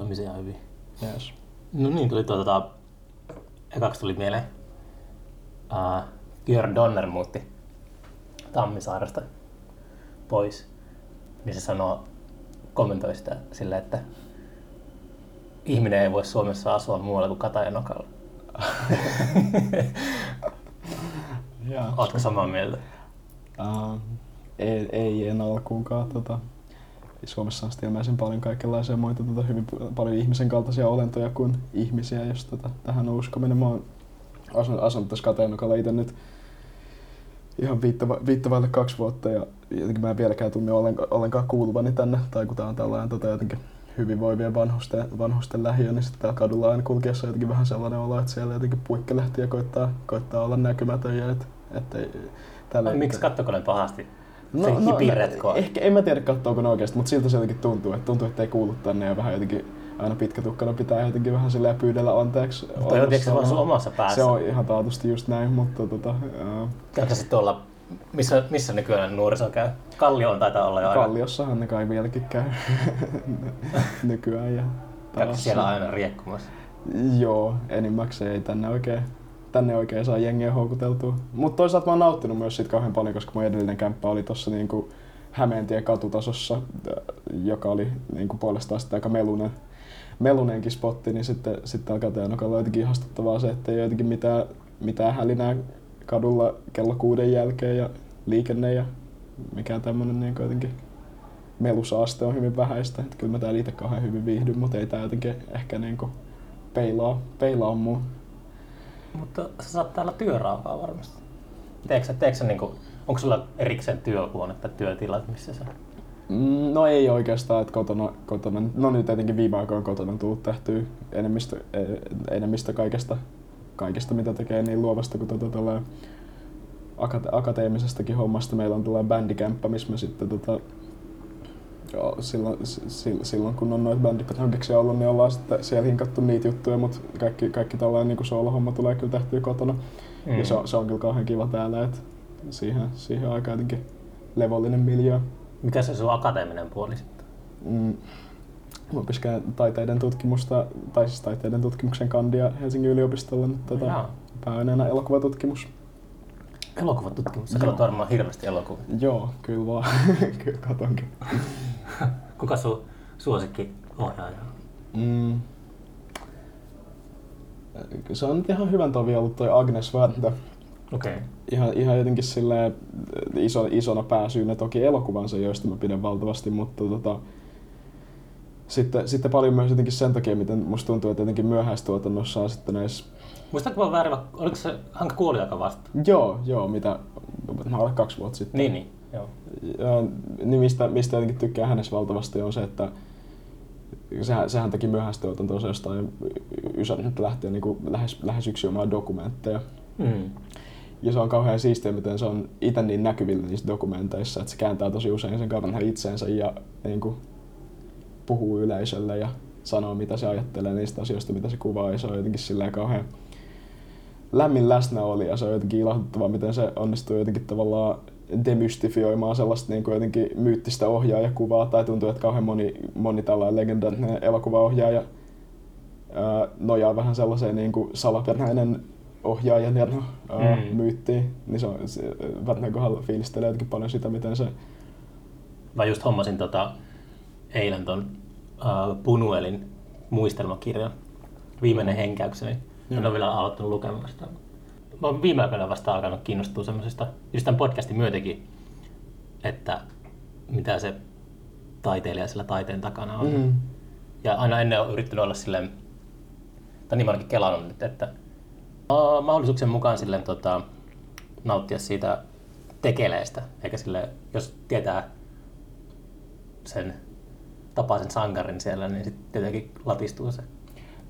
toimisi ihan hyvin. Yes. No niin, tuli tuota, ekaksi tuli mieleen. Uh, Jörn Donner muutti Tammisaaresta pois. Niin se sanoo, kommentoi sitä sillä, että ihminen ei voi Suomessa asua muualla kuin Katajanokalla. Ja, Oletko samaa mieltä? uh, ei, ei en alkuunkaan. Tota, Suomessa on ilmeisen paljon kaikenlaisia muita tota, hyvin paljon ihmisen kaltaisia olentoja kuin ihmisiä, jos tota, tähän on uskominen. Mä oon asunut, asunut tässä Kateenokalla itse nyt ihan viittava, viittavaille kaksi vuotta ja jotenkin mä en vieläkään tunne ollenkaan, ollenkaan kuuluvani tänne, tai kun tää on tällainen tota, jotenkin hyvinvoivien vanhusten, vanhusten lähiö, niin sitten täällä kadulla aina kulkiessa on jotenkin vähän sellainen olo, että siellä jotenkin puikkelehti ja koittaa, koittaa olla näkymätön ja et, et ei, tällä, Ai, miksi kattoko ne pahasti? Se hipiretkoa. ehkä en mä tiedä katsoako ne oikeasti, mutta siltä se jotenkin tuntuu, että tuntuu, että ei kuulu tänne ja vähän jotenkin aina pitkätukkana pitää jotenkin vähän silleen pyydellä anteeksi. Toi on tietysti vaan sun omassa päässä. Se on ihan taatusti just näin, mutta tota, ää, Käykö se tuolla, missä, missä nykyään nuoriso käy? Kallio on taitaa olla jo aina. Kalliossahan ne kai vieläkin käy nykyään. Ja Käykö siellä aina riekkumassa? Joo, enimmäkseen ei tänne oikein, tänne oikein saa jengiä houkuteltua. Mutta toisaalta mä oon nauttinut myös siitä kauhean paljon, koska mun edellinen kämppä oli tossa niinku Hämeentien katutasossa, äh, joka oli niinku puolestaan sitten aika melunen, melunenkin spotti, niin sitten, sitten alkaa Teanokalla jotenkin ihastuttavaa se, että ei jotenkin mitään, mitään hälinää kadulla kello kuuden jälkeen ja liikenne ja mikään tämmönen niin jotenkin melusaaste on hyvin vähäistä. Että kyllä mä täällä itse kauhean hyvin viihdyn, mutta ei tää jotenkin ehkä niinku peilaa, peilaa mun. Mutta sä saat täällä työrauhaa varmasti. Teekö teekö sä niinku, onko sulla erikseen työhuone tai työtilat, missä sä... Mm, No ei oikeastaan, että kotona, kotona, no nyt tietenkin viime aikoina kotona on tullut tehtyä enemmistö, e- enemmistö kaikesta, kaikesta, mitä tekee niin luovasta kuin tällä akate- akateemisestakin hommasta. Meillä on tällainen bändikämppä, missä me sitten tota, joo, silloin, si- silloin, kun on noita bändiprojekteja ollut, niin ollaan sitten siellä hinkattu niitä juttuja, mutta kaikki, kaikki tällainen niin soolohomma tulee kyllä tehtyä kotona. Mm. Ja se on, se on kyllä kauhean kiva täällä, että siihen, siihen aikaan jotenkin levollinen miljö. Mikä se sun akateeminen puoli sitten? Mm, mä opiskelen taiteiden tutkimusta, tai siis taiteiden tutkimuksen kandia Helsingin yliopistolla nyt tota, Jaa. pääaineena elokuvatutkimus. Elokuvatutkimus. Sä katsot varmaan hirveästi elokuvia. Joo, kyllä vaan. kyllä katonkin. Kuka sun suosikki ohjaaja on? Mm. Se on nyt ihan hyvän tovi ollut toi Agnes Värntö. Okei. Okay. Ihan, ihan jotenkin silleen iso, isona pääsyynä toki elokuvansa, joista mä pidän valtavasti, mutta tota, sitten, sitten paljon myös jotenkin sen takia, miten musta tuntuu, että jotenkin myöhäistuotannossa on sitten näissä Muistatko vaan väärin, oliko se Hanka kuoli aika vasta? Joo, joo, mitä mä alle kaksi vuotta sitten. Niin, niin. Joo. Ja, niin mistä, mistä jotenkin tykkää hänessä valtavasti on se, että sehän, sehän teki myöhäistuotantoa se jostain Ysärniltä lähtien niin kuin lähes, lähes yksinomaan dokumentteja. Mm. Ja se on kauhean siistiä, miten se on itse niin näkyvillä niissä dokumenteissa, että se kääntää tosi usein sen kameran itseensä ja niin kuin, puhuu yleisölle ja sanoo, mitä se ajattelee niistä asioista, mitä se kuvaa. Ja se on jotenkin silleen kauhean lämmin läsnäoli ja se on jotenkin ilahduttavaa, miten se onnistuu jotenkin tavallaan demystifioimaan sellaista niin kuin jotenkin myyttistä ohjaajakuvaa. Tai tuntuu, että kauhean moni, moni tällainen legendaarinen elokuvaohjaaja ää, nojaa vähän sellaiseen niin kuin salaperäinen ohjaajan ja no, ää, Mm. myyttiin. Niin se on, se, Värtnän kohdalla fiilistelee jotenkin paljon sitä, miten se Mä just hommasin tota, eilen ton uh, Punuelin muistelmakirjan, viimeinen henkäykseni. En ole vielä aloittanut lukemaan sitä. Mä oon viime aikoina vasta alkanut kiinnostua semmoisesta, just tämän podcastin myötäkin, että mitä se taiteilija sillä taiteen takana on. Mm. Ja aina ennen on yrittänyt olla silleen, tai niin mä oonkin kelannut nyt, että uh, mahdollisuuksien mukaan silleen tota, nauttia siitä tekeleestä, eikä sille, jos tietää sen tapaisen sankarin siellä, niin sitten tietenkin latistuu se.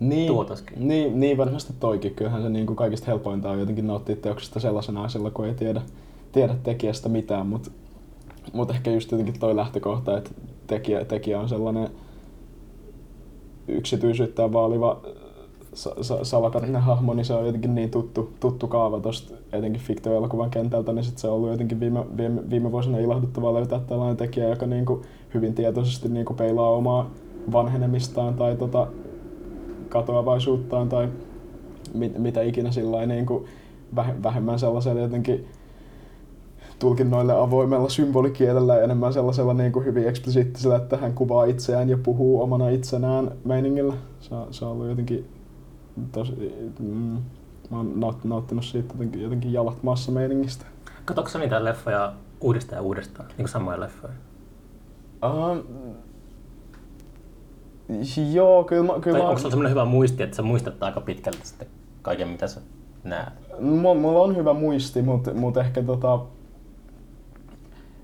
Niin, tuotoskin. Niin, niin varmasti toikin. Kyllähän se niin kuin kaikista helpointa on jotenkin nauttia teoksesta sellaisena asialla, kun ei tiedä, tiedä tekijästä mitään, mutta mut ehkä just jotenkin toi lähtökohta, että tekijä, tekijä on sellainen yksityisyyttä vaaliva sa- sa- salaperäinen hahmo, niin se on jotenkin niin tuttu, tuttu kaava tuosta etenkin fiktioelokuvan kentältä, niin sit se on ollut jotenkin viime, viime, viime vuosina ilahduttavaa löytää tällainen tekijä, joka niin kuin hyvin tietoisesti niin kuin peilaa omaa vanhenemistaan tai tota, katoavaisuuttaan tai mit, mitä ikinä sillä niin kuin vähemmän sellaisella jotenkin tulkinnoille avoimella symbolikielellä ja enemmän sellaisella niin kuin hyvin eksplisiittisellä, että hän kuvaa itseään ja puhuu omana itsenään meiningillä. Se, se on ollut jotenkin tosi, mm, mä oon naut, nauttinut siitä jotenkin, jotenkin jalat maassa meiningistä. Katoksa niitä leffoja uudestaan ja uudestaan, niin kuin samoja leffoja? Uh, joo, kyllä mä... Kyllä tai mä... onko sulla sellainen hyvä muisti, että sä muistat aika pitkälti sitten kaiken, mitä sä näet? Mulla on hyvä muisti, mutta mut ehkä tota,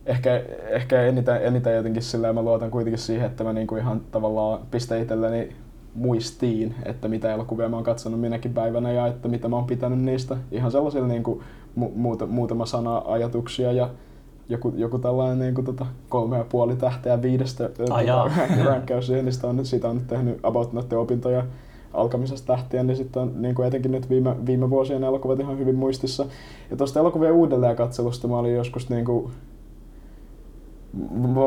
ehkä, ehkä eniten, eniten jotenkin sillä mä luotan kuitenkin siihen, että mä niinku ihan tavallaan pistän itselleni muistiin, että mitä elokuvia mä oon katsonut minäkin päivänä ja että mitä mä oon pitänyt niistä. Ihan sellaisilla niinku mu- muuta, muutama sana ajatuksia ja joku, joku tällainen niin kuin, tota, kolme ja puoli tähteä viidestä tota, niin on, sitä on nyt tehnyt about noiden opintoja alkamisesta lähtien, niin sitten on niin kuin etenkin nyt viime, viime vuosien elokuvat ihan hyvin muistissa. Ja tuosta elokuvien uudelleen katselusta mä olin joskus niin kuin,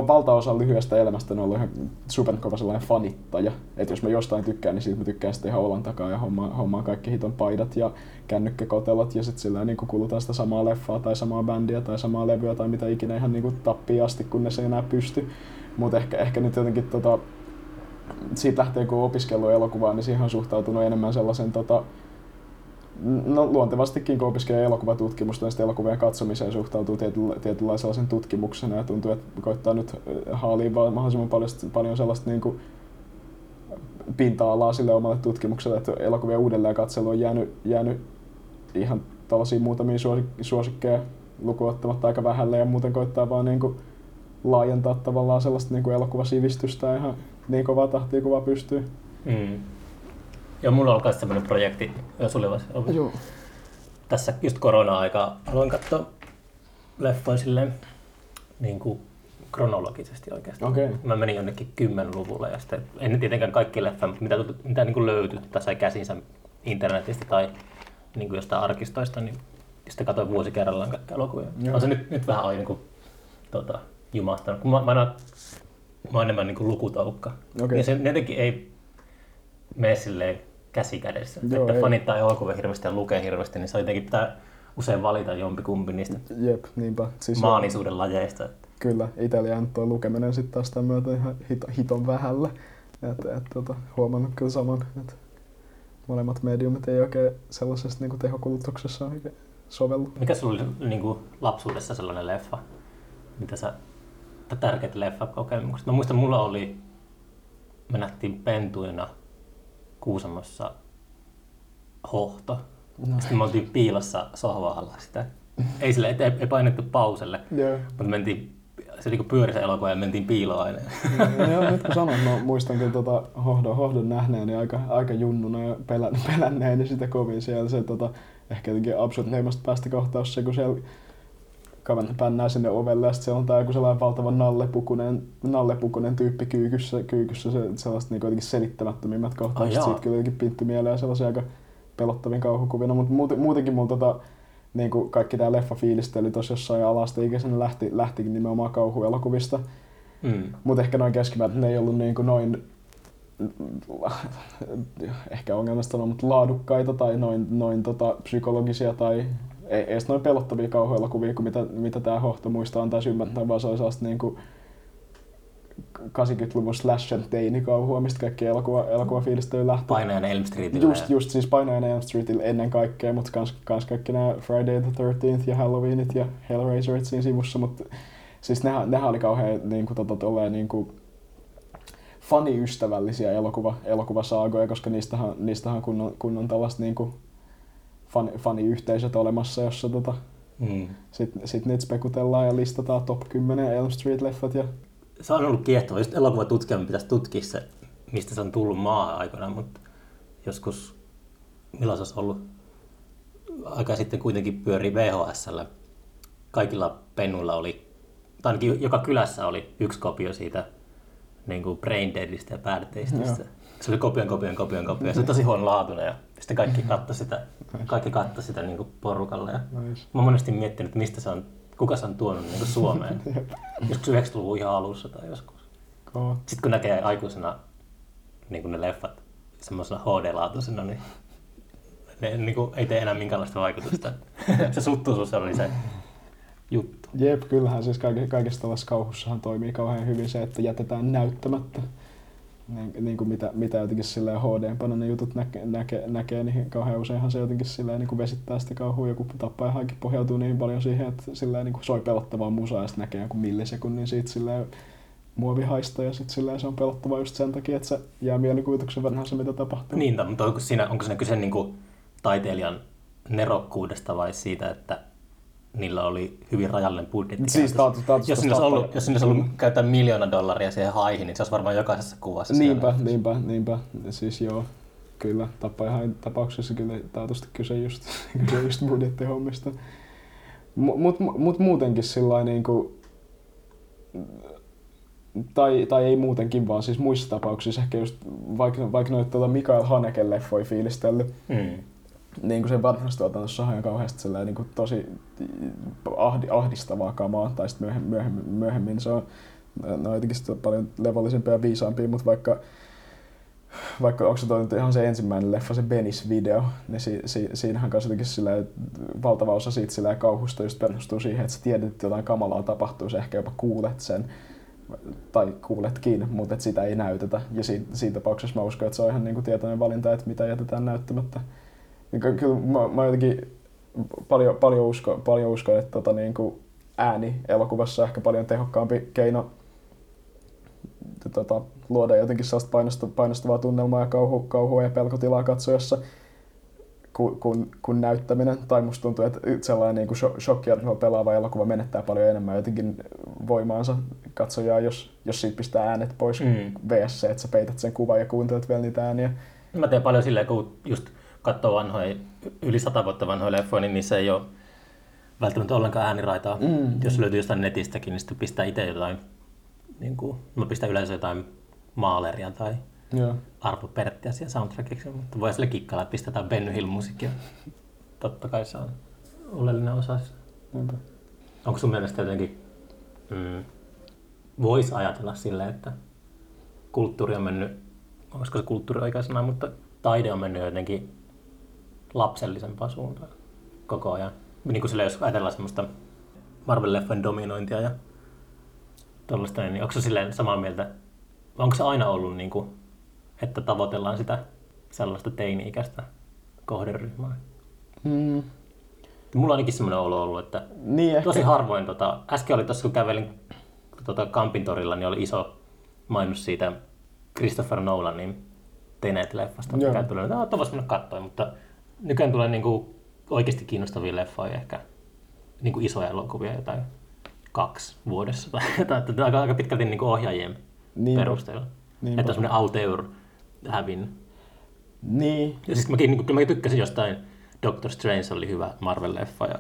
valtaosa lyhyestä elämästä on ollut ihan superkova sellainen fanittaja. Että jos mä jostain tykkään, niin siitä mä tykkään sitten ihan olan takaa ja hommaa, hommaa kaikki hiton paidat ja kännykkäkotelot ja sitten sillä niin kulutaan sitä samaa leffaa tai samaa bändiä tai samaa levyä tai mitä ikinä ihan niin tappii asti, kunnes ei enää pysty. Mutta ehkä, ehkä nyt jotenkin tota, siitä lähtee kun opiskellut elokuvaa, niin siihen on suhtautunut enemmän sellaisen tota, No luontevastikin, kun opiskelee elokuvatutkimusta, niin elokuvien katsomiseen suhtautuu tietynlaisen sellaisen tutkimuksena ja tuntuu, että koittaa nyt haalia mahdollisimman paljon, paljon sellaista niin kuin pinta-alaa sille omalle tutkimukselle, että elokuvien uudelleen katselu on jäänyt, jäänyt ihan tällaisia muutamia suosikkeja lukuottamatta aika vähälle ja muuten koittaa vaan niin kuin laajentaa tavallaan sellaista niin kuin elokuvasivistystä ihan niin kovaa tahtia kuin vaan pystyy. Mm. Joo, mulla on myös sellainen projekti, jos oli Joo. Tässä just korona-aika aloin katsoa leffoja silleen niin kuin kronologisesti oikeastaan. Okay. Mä menin jonnekin kymmenluvulle ja sitten, en tietenkään kaikki leffa, mutta mitä, mitä niin kuin löytyi tai sai käsinsä internetistä tai niin kuin jostain arkistoista, niin sitten katsoin vuosi kerrallaan kaikkia elokuvia. Joo. On se nyt, nyt vähän niin kuin, tota, jumahtanut. Kun mä, mä, mä, mä oon enemmän niin kuin lukutaukka. Okay. Ja se jotenkin ei mene silleen käsi kädessä. Joo, että ei. fanittaa elokuvia hirveästi ja lukee hirveästi, niin se jotenkin pitää usein valita jompikumpi niistä Jep, niinpä. Siis maanisuuden lajeista. Kyllä, itsellä tuo lukeminen sitten taas tämän myötä ihan hit, hiton vähällä. Et, et, tota, huomannut kyllä saman, että molemmat mediumit ei oikein sellaisessa niin tehokulutuksessa oikein sovellu. Mikä sulla oli niin kuin lapsuudessa sellainen leffa, mitä sä, tärkeät leffakokemukset? Mä muistan, mulla oli, me nähtiin pentuina Kuusamossa hohto. No. Sitten me oltiin piilossa sohvalla sitä. Ei, sille, ei, ei painettu pauselle, yeah. mutta mentiin se niin pyöri se elokuva ja mentiin piiloon aina. Joo, nyt kun sanon, mä muistan kyllä tota hohdon, hohdon nähneen niin aika, aika junnuna ja pelän, pelänneen sitä kovin siellä. Se tota, ehkä jotenkin absurdeimmasta päästä kohtaus se, kun siellä kaven pännää sinne ovelle ja sitten siellä on tää joku sellainen valtava nallepukunen, nallepukunen tyyppi kyykyssä, kyykyssä se, sellaiset niin jotenkin selittämättömimmät kohtaukset. Oh, siitä kyllä jotenkin pintti mieleen sellaisia aika pelottavin kauhukuvina, mutta muuten, muutenkin mulla tota, niin kuin kaikki tämä leffa fiilisteli tuossa jossain alasta ikäisenä lähti, lähtikin nimenomaan kauhuelokuvista. Mm. Mutta ehkä noin keskimäärin ne ei ollut niin kuin noin ehkä ongelmasta sanoa, mutta laadukkaita tai noin, noin tota, psykologisia tai ei edes noin pelottavia kauhuelokuvia kuin mitä, mitä tämä Hohto muistaa antaisi ymmärtää, vaan se oli sellaista niin kuin 80-luvun slasher teinikauhua, mistä kaikki elokuva, elokuvafiilistely lähtee. Painajan Elm Streetillä. Just, just siis Painajan Elm Streetillä ennen kaikkea, mutta kans, kans kaikki nämä Friday the 13th ja Halloweenit ja Hellraiserit siinä sivussa, mutta siis nehän, nehän oli kauhean niin kuin, tota, tolleen, niin kuin, faniystävällisiä elokuva, elokuvasaagoja, koska niistähän, niistähän kunnon, kunnon tällaista niin kuin, fan, faniyhteisöt olemassa, jossa tota, mm. sitten sit niitä spekutellaan ja listataan top 10 Elm Street-leffat. Ja... Se on ollut kiehtova. Just elokuvatutkijan pitäisi tutkia se, mistä se on tullut maahan aikoinaan, mutta joskus, milloin se olisi ollut? Aika sitten kuitenkin pyöri VHSllä. Kaikilla pennuilla oli, tai ainakin joka kylässä oli yksi kopio siitä niin kuin Brain Deadistä ja Bad Tasteista. Se oli kopion, kopion, kopion, kopion. Se oli tosi huono laatuinen ja sitten kaikki katsoi sitä, kaikki katsoi sitä niin kuin porukalle. Ja nice. Mä oon monesti miettinyt, että mistä se on, kuka se on tuonut niin kuin Suomeen. joskus 90-luvun ihan alussa tai joskus. Cool. Sitten kun näkee aikuisena niin kuin ne leffat semmoisena HD-laatuisena, niin ne niin kuin, ei tee enää minkäänlaista vaikutusta. se suttuisuus oli se juttu. Jep, kyllähän siis kaike- kaikessa tällaisessa kauhussahan toimii kauhean hyvin se, että jätetään näyttämättä. Niin, niin kuin mitä, mitä jotenkin sillä HD-pano ne jutut näke, näke, näkee, niin kauhean useinhan se jotenkin sillä niin kuin vesittää sitä kauhua. Joku tappajahankin pohjautuu niin paljon siihen, että sillä niin kuin soi pelottavaa musaa ja sitten näkee jonkun millisekunnin siitä sillä muovihaista ja sitten sillä se on pelottavaa just sen takia, että se jää mielikuvituksen vanhaan se, mitä tapahtuu. Niin, mutta onko siinä, onko siinä kyse niin kuin taiteilijan nerokkuudesta vai siitä, että niillä oli hyvin rajallinen budjetti. Siis taatu, taatu, jos, olisi ollut, jos olisi ollut käyttää miljoona dollaria siihen haihin, niin se olisi varmaan jokaisessa kuvassa. Niinpä, siellä. niinpä, niinpä. Siis joo, kyllä. Tappajahain tapauksessa kyllä taatusti kyse just, kyse just budjettihommista. Mutta mut, mut muutenkin sillä niin kuin, tai, tai ei muutenkin, vaan siis muissa tapauksissa ehkä just vaikka, vaikka noita tuota Mikael Haneken leffoja fiilistellyt, mm. Niin kuin sen vanhassa tuotannossa on kauheasti sellainen, niin kuin tosi ahdi, ahdistavaa kamaa, tai sitten myöhemmin, myöhemmin, myöhemmin se on, ne on jotenkin paljon levollisempia ja viisaampia, mutta vaikka vaikka onko se toi nyt ihan se ensimmäinen leffa, se Benis-video, niin si, si, siinähän kanssa jotenkin sillä, valtava osa siitä sillä kauhusta just perustuu siihen, että sä tiedät, että jotain kamalaa tapahtuu, sä ehkä jopa kuulet sen, tai kuuletkin, mutta että sitä ei näytetä. Ja siinä, siinä tapauksessa mä uskon, että se on ihan niin kuin tietoinen valinta, että mitä jätetään näyttämättä. Ja kyllä mä, mä jotenkin paljon, paljon, uskon, paljon uskon, että tota, niin kuin ääni elokuvassa on ehkä paljon tehokkaampi keino tota, luoda jotenkin sellaista painostavaa, painostavaa tunnelmaa ja kauhu, kauhua ja pelkotilaa katsojassa kuin, kuin, kuin näyttäminen. Tai musta tuntuu, että sellainen niin kuin shokkia pelaava elokuva menettää paljon enemmän jotenkin voimaansa katsojaa, jos, jos siitä pistää äänet pois mm. vs. että sä peität sen kuvan ja kuuntelet vielä niitä ääniä. Mä teen paljon silleen, kun just katsoo vanhoja, yli sata vuotta vanhoja leffoja, niin niissä ei ole välttämättä ollenkaan ääniraitaa. Mm. Jos löytyy jostain netistäkin, niin sitten pistää itse jotain, niin kuin, mä pistän yleensä jotain maaleria tai Joo. Arvo Perttiä siellä soundtrackiksi, mutta voi sille kikkailla, että pistetään Benny Hill-musiikkia. Totta kai se on oleellinen osa. Mm. Onko sun mielestä jotenkin, mm, voisi ajatella silleen, että kulttuuri on mennyt, olisiko se kulttuuri oikea sana, mutta taide on mennyt jotenkin lapsellisempaan suuntaan koko ajan. Niin kuin sille, jos ajatellaan semmoista Marvel-leffojen dominointia ja tuollaista, niin onko se silleen samaa mieltä? Onko se aina ollut, niin kuin, että tavoitellaan sitä sellaista teini-ikäistä kohderyhmää? Mm. Mulla on ainakin semmoinen olo ollut, että niin ehkä. tosi harvoin, tota, äsken oli tuossa kun kävelin tota, Kampin torilla, niin oli iso mainos siitä Christopher Nolanin Tenet-leffasta, mikä tuli, että voisi mennä katsoa, mutta nykyään tulee niinku oikeasti kiinnostavia leffoja, ehkä niinku isoja elokuvia, jotain kaksi vuodessa tai jotain, että aika, aika pitkälti niinku ohjaajien niin, perusteella. Niin, että semmoinen auteur hävin. Niin. Ja siis mäkin, niin, mä tykkäsin jostain Doctor Strange oli hyvä Marvel-leffa ja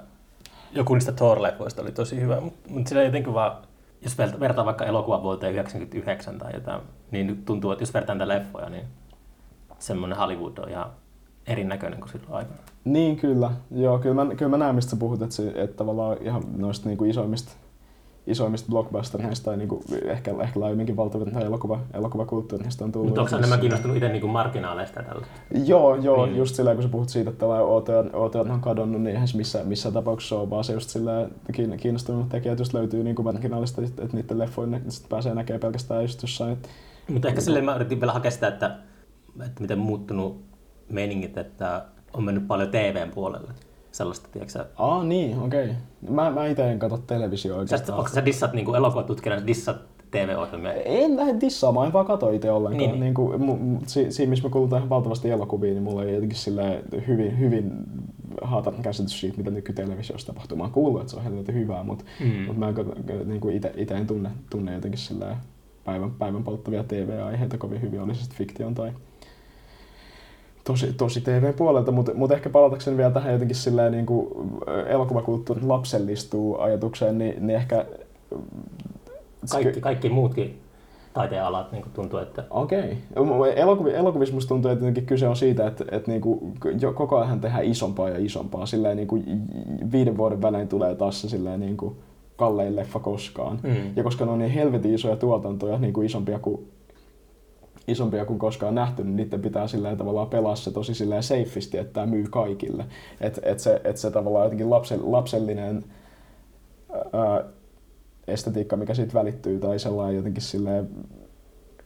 joku niistä Thor-leffoista oli tosi hyvä, mutta, mutta sillä jotenkin vaan, jos vertaa vaikka elokuvan vuoteen 1999 tai jotain, niin tuntuu, että jos vertaan näitä leffoja, niin semmoinen Hollywood on ihan erinäköinen kuin silloin aikana. Niin, kyllä. Joo, kyllä mä, kyllä mä näen, mistä sä puhut, että, se, että tavallaan ihan noista niin kuin isoimmista, isoimmista blockbusterista tai niin kuin ehkä, ehkä laajemminkin valtavirta elokuva, elokuvakulttuurista on tullut. Mutta onko enemmän kiinnostunut itse niin kuin marginaaleista tällä? Joo, joo niin. just sillä kun sä puhut siitä, että OTR on kadonnut, niin eihän se missä, missä tapauksessa ole, vaan se just sillä kiinnostunut tekijät just löytyy niin kuin marginaalista, että, että niiden leffoja sitten pääsee näkemään pelkästään just jossain. Mutta ehkä niin silleen mä yritin vielä hakea sitä, että että miten muuttunut meiningit, että on mennyt paljon TVn puolelle. Sellaista, tiedätkö Aa, niin, okei. Okay. Mä, mä itse en katso televisioa oikeastaan. Onko sä dissat niin elokuvatutkijana, dissat TV-ohjelmia? En lähde dissaamaan, en vaan katso itse ollenkaan. Niin. niin kuin, mu, si, siinä, missä mä kulutan ihan valtavasti elokuvia, niin mulla ei jotenkin hyvin, hyvin haatan käsitys siitä, mitä nykytelevisiossa tapahtuu. Mä oon kuullut, että se on helvetin hyvää, mutta, mm. mutta mä en, niin kuin ite, ite en tunne, tunne jotenkin päivän, päivän polttavia TV-aiheita kovin hyvin, oli se fiktion tai, tosi, tosi TV-puolelta, mutta, mutta ehkä palatakseni vielä tähän jotenkin silleen niin kuin elokuvakulttuurin lapsellistuu ajatukseen, niin, niin ehkä... Kaikki, kaikki muutkin taiteen alat niin tuntuu, että... Okei. Okay. Elokuvi, elokuvissa musta tuntuu, että kyse on siitä, että, että niin kuin, jo, koko ajan tehdään isompaa ja isompaa. Silleen niin kuin viiden vuoden välein tulee taas se silleen niin kuin kallein leffa koskaan. Mm. Ja koska ne on niin helvetin isoja tuotantoja, niin kuin isompia kuin isompia kuin koskaan nähty, niin niiden pitää sillä tavallaan pelaa se tosi silleen safeisti, että tämä myy kaikille. Että et se, et se tavallaan jotenkin lapse, lapsellinen ää, estetiikka, mikä siitä välittyy, tai sellainen jotenkin silleen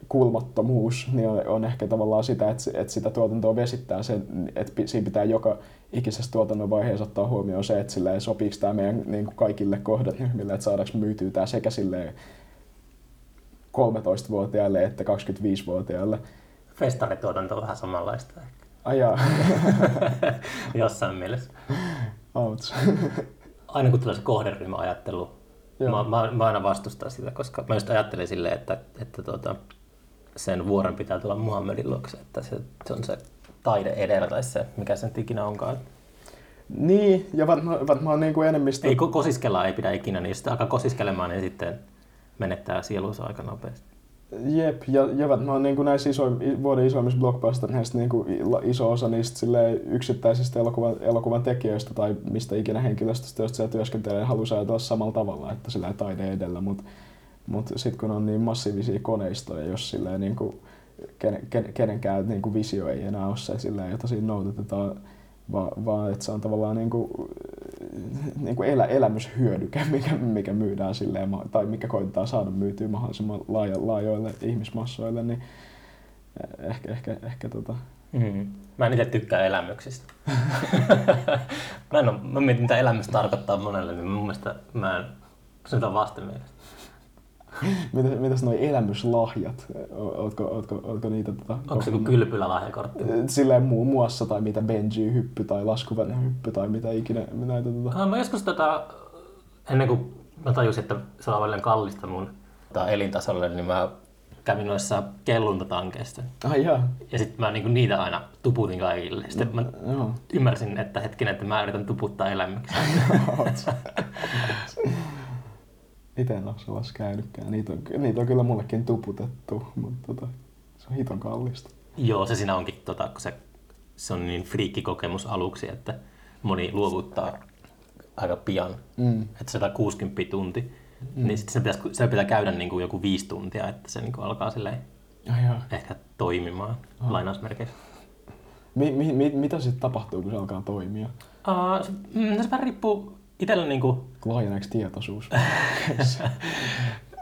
kulmattomuus, niin on, on ehkä tavallaan sitä, että, että sitä tuotantoa vesittää se, että siinä pitää joka ikisessä tuotannon vaiheessa ottaa huomioon se, että silleen, sopiiko tämä meidän niin kuin kaikille kohderyhmille, että saadaanko myytyä tämä sekä silleen 13-vuotiaille että 25-vuotiaille. Festarituotanto on vähän samanlaista ehkä. Ajaa. Jossain mielessä. Outs. Aina kun tulee se kohderyhmäajattelu, mä, mä, mä, aina vastustan sitä, koska mä just ajattelin silleen, että, että tuota, sen vuoren pitää tulla Muhammedin luokse, että se, se on se taide edellä tai se, mikä sen ikinä onkaan. Niin, ja varmaan varmaan niin kuin enemmistö... Ei kosiskella ei pidä ikinä, niin jos alkaa kosiskelemaan, niin sitten menettää sielunsa aika nopeasti. Jep, ja, ja varmaan niin kuin näissä iso, vuoden isoimmissa blockbustereissa niin kuin iso osa niistä sille yksittäisistä elokuvan, elokuvan tekijöistä tai mistä ikinä henkilöstöstä, josta siellä työskentelee, haluaa ajatella samalla tavalla, että sillä taide edellä, mutta mut, mut sitten kun on niin massiivisia koneistoja, jos silleen niin kuin, ken, ken, kenenkään niin kuin visio ei enää ole se, silleen, jota siinä noudatetaan, vaan, vaan että se on tavallaan niin kuin, niin kuin elä, elämyshyödyke, mikä, mikä myydään silleen, tai mikä koitetaan saada myytyä mahdollisimman laaja, laajoille ihmismassoille, niin ehkä, ehkä, ehkä tota... Mm. Mä en itse tykkää elämyksistä. mä en ole, mä mietin, mitä elämys tarkoittaa monelle, niin mun mielestä mä en, se on. mitäs, mitäs noi elämyslahjat? Ootko, ootko, ootko niitä... Tota, Onko se joku kylpylälahjakortti? Silleen muun muassa, tai mitä Benji-hyppy tai laskuvan hyppy tai mitä ikinä näitä... Tota... Ah, mä joskus tota, ennen kuin mä tajusin, että se on paljon kallista mun elintasolle, niin mä kävin noissa kelluntatankeissa. Ah, jaa. Ja sitten mä niinku niitä aina tuputin kaikille. Sitten mä no. ymmärsin, että hetken, että mä yritän tuputtaa elämyksiä. Itse en ole sellaisessa käynytkään. Niitä on, niitä on kyllä mullekin tuputettu, mutta tota, se on hiton kallista. Joo, se siinä onkin, tota, kun se, se on niin friikkikokemus aluksi, että moni luovuttaa aika pian, mm. että 160 tunti. Mm. Niin sitten se, pitäisi, se pitää käydä niin kuin joku viisi tuntia, että se niin kuin alkaa silleen ja, ehkä toimimaan oh. lainausmerkeissä. Mi, mi, mi, mitä sitten tapahtuu, kun se alkaa toimia? Uh, se, mm, se vähän riippuu itsellä niin kuin... Laajeneeko tietoisuus?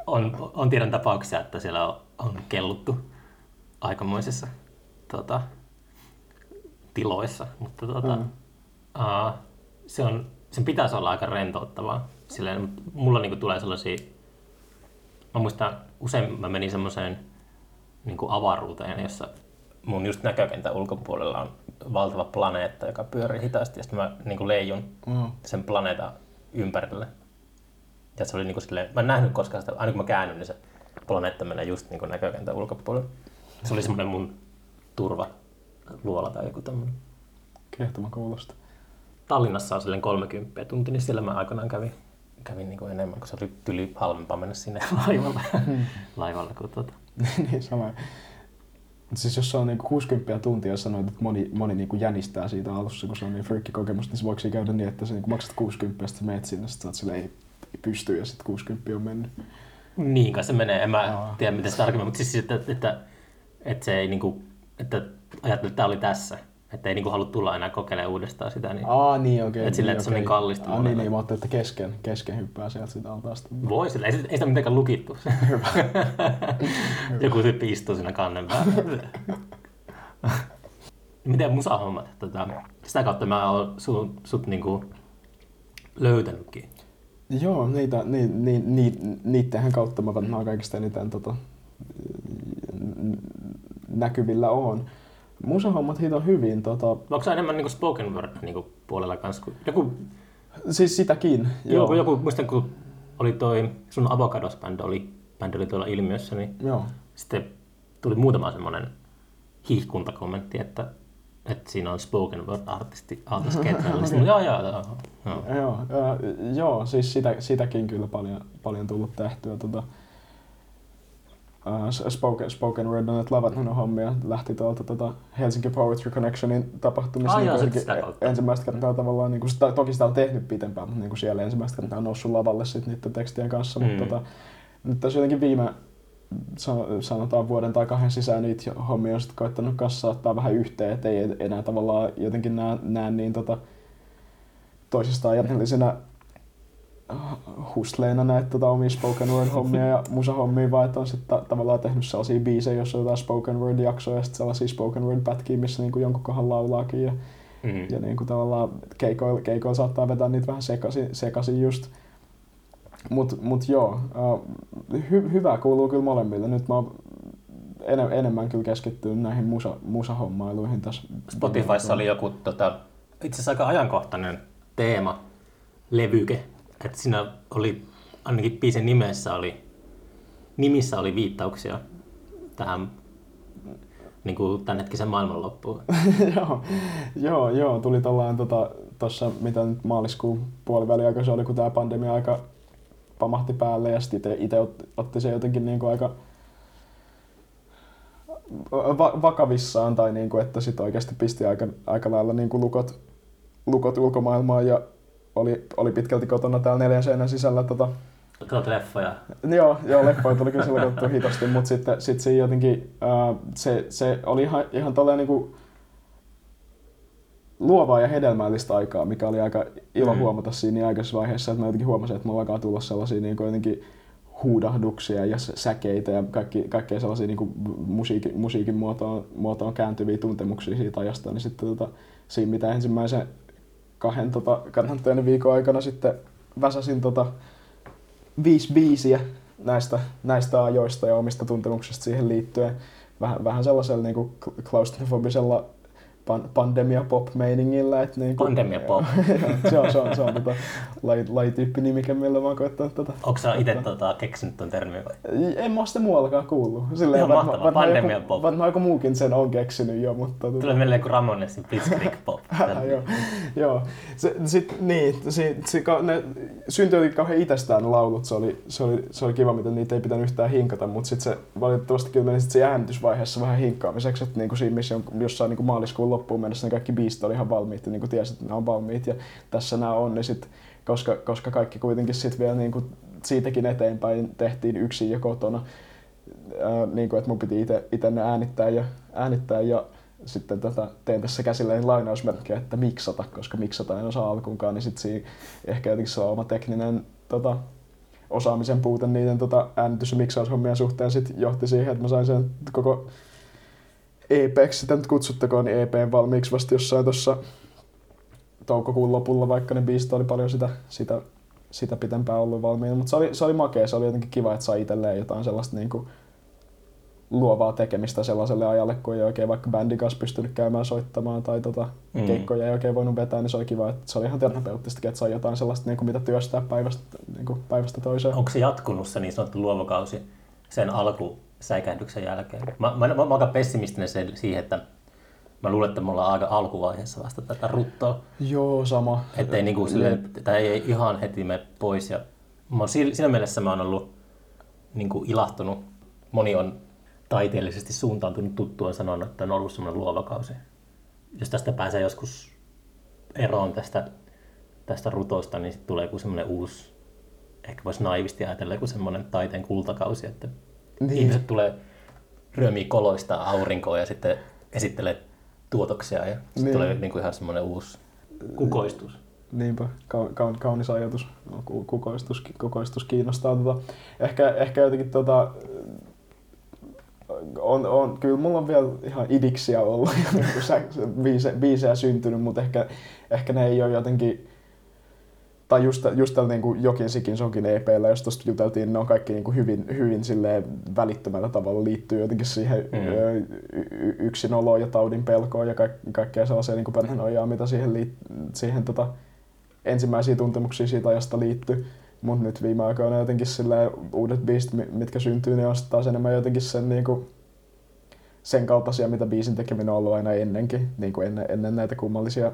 on, on tiedon tapauksia, että siellä on, on kelluttu aikamoisissa tota, tiloissa, mutta tota, mm. uh, se on, sen pitäisi olla aika rentouttavaa. Silleen, mulla niinku tulee sellaisia, mä muistan usein mä menin semmoiseen niinku avaruuteen, jossa mun just näkökentän ulkopuolella on valtava planeetta, joka pyörii hitaasti ja sitten mä niinku leijun mm. sen planeetan ympärille. Ja se oli niinku silleen, mä en nähnyt koskaan sitä, aina kun mä käännyn, niin se planeetta menee just niinku näkökentän ulkopuolelle. Se oli semmoinen mun turva luola tai joku tämmöinen. Kehtoma kuulosta. Tallinnassa on silleen 30 tunti, niin siellä mä aikanaan kävin, kävin niin kuin enemmän, kun se oli tyli halvempaa mennä sinne laivalle, laivalle kuin tuota. niin, sama. Siis jos se on niinku 60 tuntia sanoit, että moni, moni niinku jänistää siitä alussa, kun se on niin freakki kokemus, niin se voiko käydä niin, että sä niinku maksat 60 ja sitten menet sinne, sitten sä oot silleen, ei, ei pysty ja sitten 60 on mennyt. Niin kai se menee, en mä no. tiedä miten se tarkemmin, mutta siis että, että, että, että se ei niinku, että ajattelin, että tämä oli tässä. Että ei niinku halua tulla enää kokeilemaan uudestaan sitä. Niin, Aa, niin okei. Okay, että silleen, niin, että se on niin kallista. Aa, niin, niin, mä ajattelin, että kesken, kesken hyppää sieltä sitä altaasta. Voi sillä, ei, ei sitä mitenkään lukittu. Joku tyyppi istuu siinä kannen päällä. Miten musahommat? Tota, sitä kautta mä oon sun, sut niinku löytänytkin. Joo, niitä, ni, ni, ni, niittenhän kautta mä varmaan kaikista eniten tota, näkyvillä on musahommat hito hyvin. Tota... Onko se enemmän niinku spoken word niinku puolella kanssa? Joku... Siis sitäkin, joo. Joku, joku muistan kun oli toi sun Avocados-bändi oli, bändi oli tuolla ilmiössä, niin joo. sitten tuli muutama semmoinen hihkuntakommentti, että, että siinä on spoken word artisti Aaltos Ketrellä. Sitten joo, joo, joo. Joo, joo, joo, joo siis sitä, sitäkin kyllä paljon, paljon tullut tehtyä. Tota, spoken, spoken Word on Lavat hommia lähti tuolta tota Helsinki Poetry Connectionin tapahtumista. Ah, niin joo, ensimmäistä kertaa tavallaan, niin kuin, sitä, toki sitä on tehnyt pitempään, mutta niin kuin siellä ensimmäistä kertaa on noussut lavalle sit niiden tekstien kanssa. Mm. Mutta tota, nyt tässä jotenkin viime, sanotaan vuoden tai kahden sisään niitä hommia on sitten koittanut kanssa saattaa vähän yhteen, että ei enää tavallaan jotenkin näe, näe niin tota, toisistaan jännellisenä hustleina näitä tota, omia spoken word hommia ja musa hommia, vaan että on sitten ta- tavallaan tehnyt sellaisia biisejä, joissa on jotain spoken word jaksoja ja sitten sellaisia spoken word pätkiä, missä niinku jonkun kohan laulaakin ja, mm. ja niinku tavallaan keikoilla, keikoilla saattaa vetää niitä vähän sekaisin, sekaisin just. Mut, mut joo, uh, hy, hyvä kuuluu kyllä molemmille. Nyt mä oon enem, enemmän kyllä keskittynyt näihin musa, musahommailuihin tässä. Spotifyssa oli joku tota, itse asiassa aika ajankohtainen teema, levyke, että siinä oli, ainakin biisin nimessä oli, nimissä oli viittauksia tähän niin kuin tämänhetkisen maailmanloppuun. joo, joo, joo, tuli tuollainen tuossa, tota, mitä nyt maaliskuun puoliväli aika se oli, kun tämä pandemia aika pamahti päälle ja sitten itse otti se jotenkin niin kuin aika va- vakavissaan tai niin kuin, että sitten oikeasti pisti aika, aika lailla niin kuin lukot, lukot ulkomaailmaan ja oli, oli pitkälti kotona täällä neljän seinän sisällä. Tota, Katsot leffoja? Joo, joo leffoja tuli kyllä silloin katsottu hitosti, mutta sitten sit se jotenkin, uh, se, se oli ihan, ihan tolleen niinku luovaa ja hedelmällistä aikaa, mikä oli aika ilo mm. huomata siinä niin aikaisessa vaiheessa, että mä jotenkin huomasin, että mulla alkaa tulla sellaisia niin kuin jotenkin huudahduksia ja säkeitä ja kaikki, kaikkea sellaisia niin kuin musiikin, musiikin muotoon, muotoon kääntyviä tuntemuksia siitä ajasta, niin sitten tota, siinä mitä ensimmäisen kahden tota, karanteen viikon aikana sitten väsäsin tota, viisi biisiä näistä, näistä ajoista ja omista tuntemuksista siihen liittyen. Vähän, vähän sellaisella niin kuin klaustrofobisella pan, pandemia pop meiningillä. Että niin kuin, pandemia pop. se on, se on, se on tota, laji, lajityyppi miksi millä mä oon koettanut tota. Onko sä itse tota, keksinyt ton termin vai? En mä oo sitä muuallakaan kuullut. Silleen, Ihan varma, mahtavaa, pandemia joku. Varmaan joku muukin sen on keksinyt jo, mutta... Tota... Tulee mieleen kuin Ramonesin Blitzkrieg pop. joo, joo. Se, sit, niin, se, se, ne syntyi jotenkin kauhean itsestään ne laulut. Se oli, se, oli, se oli kiva, miten niitä ei pitänyt yhtään hinkata, mutta sitten se valitettavasti kyllä meni sit se äänitysvaiheessa vähän hinkkaamiseksi, että niinku siinä missä jossain niinku maaliskuun loppuun mennessä ne kaikki biisit oli ihan valmiit ja niin kuin tiesit, että nämä on valmiit ja tässä nämä on, niin sit, koska, koska kaikki kuitenkin sitten vielä niin kuin siitäkin eteenpäin tehtiin yksin ja kotona, ää, niin kuin, että mun piti itse ne äänittää ja, äänittää ja sitten tätä, teen tässä käsillä niin lainausmerkkejä, että miksata, koska miksata en osaa alkuunkaan, niin sitten siinä ehkä jotenkin se oma tekninen tota, osaamisen puute niiden tota, äänitys- ja miksaushommien suhteen sit johti siihen, että mä sain sen koko EPksi sitä nyt kutsuttakoon, niin EP valmiiksi vasta jossain tuossa toukokuun lopulla, vaikka ne biisit oli paljon sitä, sitä, sitä pitempään ollut valmiina. Mutta se oli, se oli makea, se oli jotenkin kiva, että sai itselleen jotain sellaista niin kuin luovaa tekemistä sellaiselle ajalle, kun ei oikein vaikka bändin kanssa pystynyt käymään soittamaan tai tota, mm. keikkoja ei oikein voinut vetää, niin se oli kiva, että se oli ihan terapeuttista, että sai jotain sellaista, niin kuin mitä työstää päivästä, niin kuin päivästä toiseen. Onko se jatkunut se niin sanottu luovakausi sen alku säikähdyksen jälkeen. Mä, mä, mä, mä aika pessimistinen sen, siihen, että mä luulen, että me ollaan aika alkuvaiheessa vasta tätä ruttoa. Joo, sama. Että ei, niinku, ei ihan heti mene pois. Ja mä siinä mielessä mä oon ollut niinku, ilahtunut. Moni on taiteellisesti suuntautunut tuttuun sanonut, että on ollut semmoinen luova kausi. Jos tästä pääsee joskus eroon tästä, tästä rutosta, niin sitten tulee joku semmoinen uusi, ehkä voisi naivisti ajatella joku semmoinen taiteen kultakausi, että niin. Ihmiset tulee ryömiä koloista aurinkoa ja sitten esittelee tuotoksia ja sitten niin. tulee niin kuin ihan semmoinen uusi kukoistus. Niinpä, ka- kaunis ajatus. No, kukoistus, kukoistus kiinnostaa. Tota, ehkä, ehkä jotenkin tota, on, on, kyllä mulla on vielä ihan idiksiä ollut, biisejä, biisejä syntynyt, mutta ehkä, ehkä ne ei ole jotenkin tai just, just tällä niin kuin Jokin Sikin Sonkin EPllä, jos tuosta juteltiin, ne on kaikki niin kuin hyvin, hyvin välittömällä tavalla liittyy jotenkin siihen mm. y- yksinoloon ja taudin pelkoon ja ka- kaikkea sellaisia niin perhenojaa, mitä siihen, liit- siihen tota, ensimmäisiä tuntemuksia siitä ajasta liittyy. Mutta nyt viime aikoina jotenkin uudet biisit, mitkä syntyy, niin on taas enemmän jotenkin sen, niin kuin, sen kaltaisia, mitä biisin tekeminen on ollut aina ennenkin, niin kuin ennen, ennen näitä kummallisia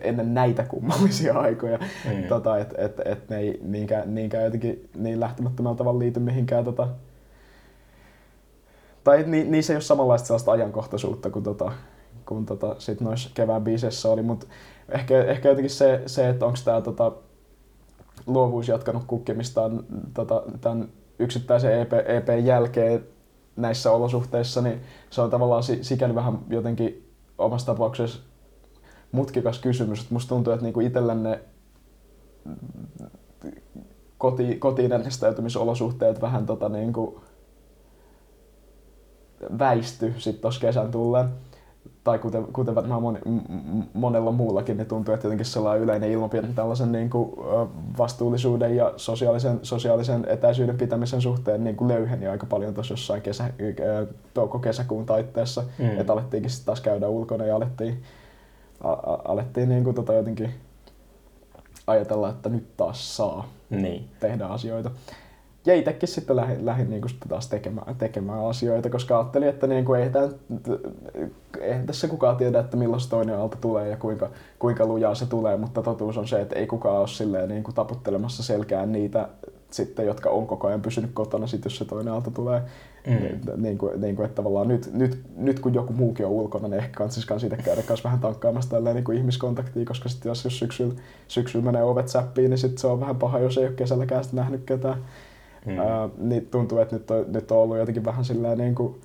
ennen näitä kummallisia aikoja, mm. tota, että et, et ne ei niinkään, niinkään jotenkin niin lähtemättömällä tavalla liity mihinkään tota, tai ni, niissä ei ole samanlaista sellaista ajankohtaisuutta kuin, tota, kuin tota, sit noissa kevään biiseissä oli, mutta ehkä, ehkä jotenkin se, se että onko tämä tota, luovuus jatkanut kukkimistaan tota, tämän yksittäisen EP, EPn jälkeen näissä olosuhteissa, niin se on tavallaan sikäli vähän jotenkin omassa tapauksessa mutkikas kysymys. Että musta tuntuu, että niinku itsellenne koti, kotiin äänestäytymisolosuhteet vähän tota niinku väisty sitten tuossa kesän tulleen tai kuten, kuten varmaan moni, monella muullakin, niin tuntuu, että jotenkin sellainen yleinen ilmapiiri tällaisen niin kuin, vastuullisuuden ja sosiaalisen, sosiaalisen etäisyyden pitämisen suhteen niin kuin löyheni aika paljon tuossa jossain kesä, touko-kesäkuun taitteessa, mm. että alettiinkin sitten taas käydä ulkona ja alettiin, a, a, alettiin niin kuin, tota, jotenkin ajatella, että nyt taas saa niin. tehdä asioita ja itsekin sitten lähdin, lähdin niin kuin taas tekemään, tekemään asioita, koska ajattelin, että niin kuin ei, tämän, eihän tässä kukaan tiedä, että milloin toinen aalto tulee ja kuinka, kuinka lujaa se tulee, mutta totuus on se, että ei kukaan ole silleen niin kuin taputtelemassa selkään niitä sitten, jotka on koko ajan pysynyt kotona, sit jos se toinen aalto tulee. Mm. Niin, niin, kuin, niin kuin, että tavallaan nyt, nyt, nyt, kun joku muukin on ulkona, niin ehkä kanssiskaan siitä käydä kanssa vähän tankkaamassa tälleen niin kuin ihmiskontaktia, koska sitten jos, jos syksyllä, syksyllä menee ovet säppiin, niin sitten se on vähän paha, jos ei ole kesälläkään nähnyt ketään. Mm. Ää, niin tuntuu, että nyt on, nyt on ollut jotenkin vähän sillä niin kuin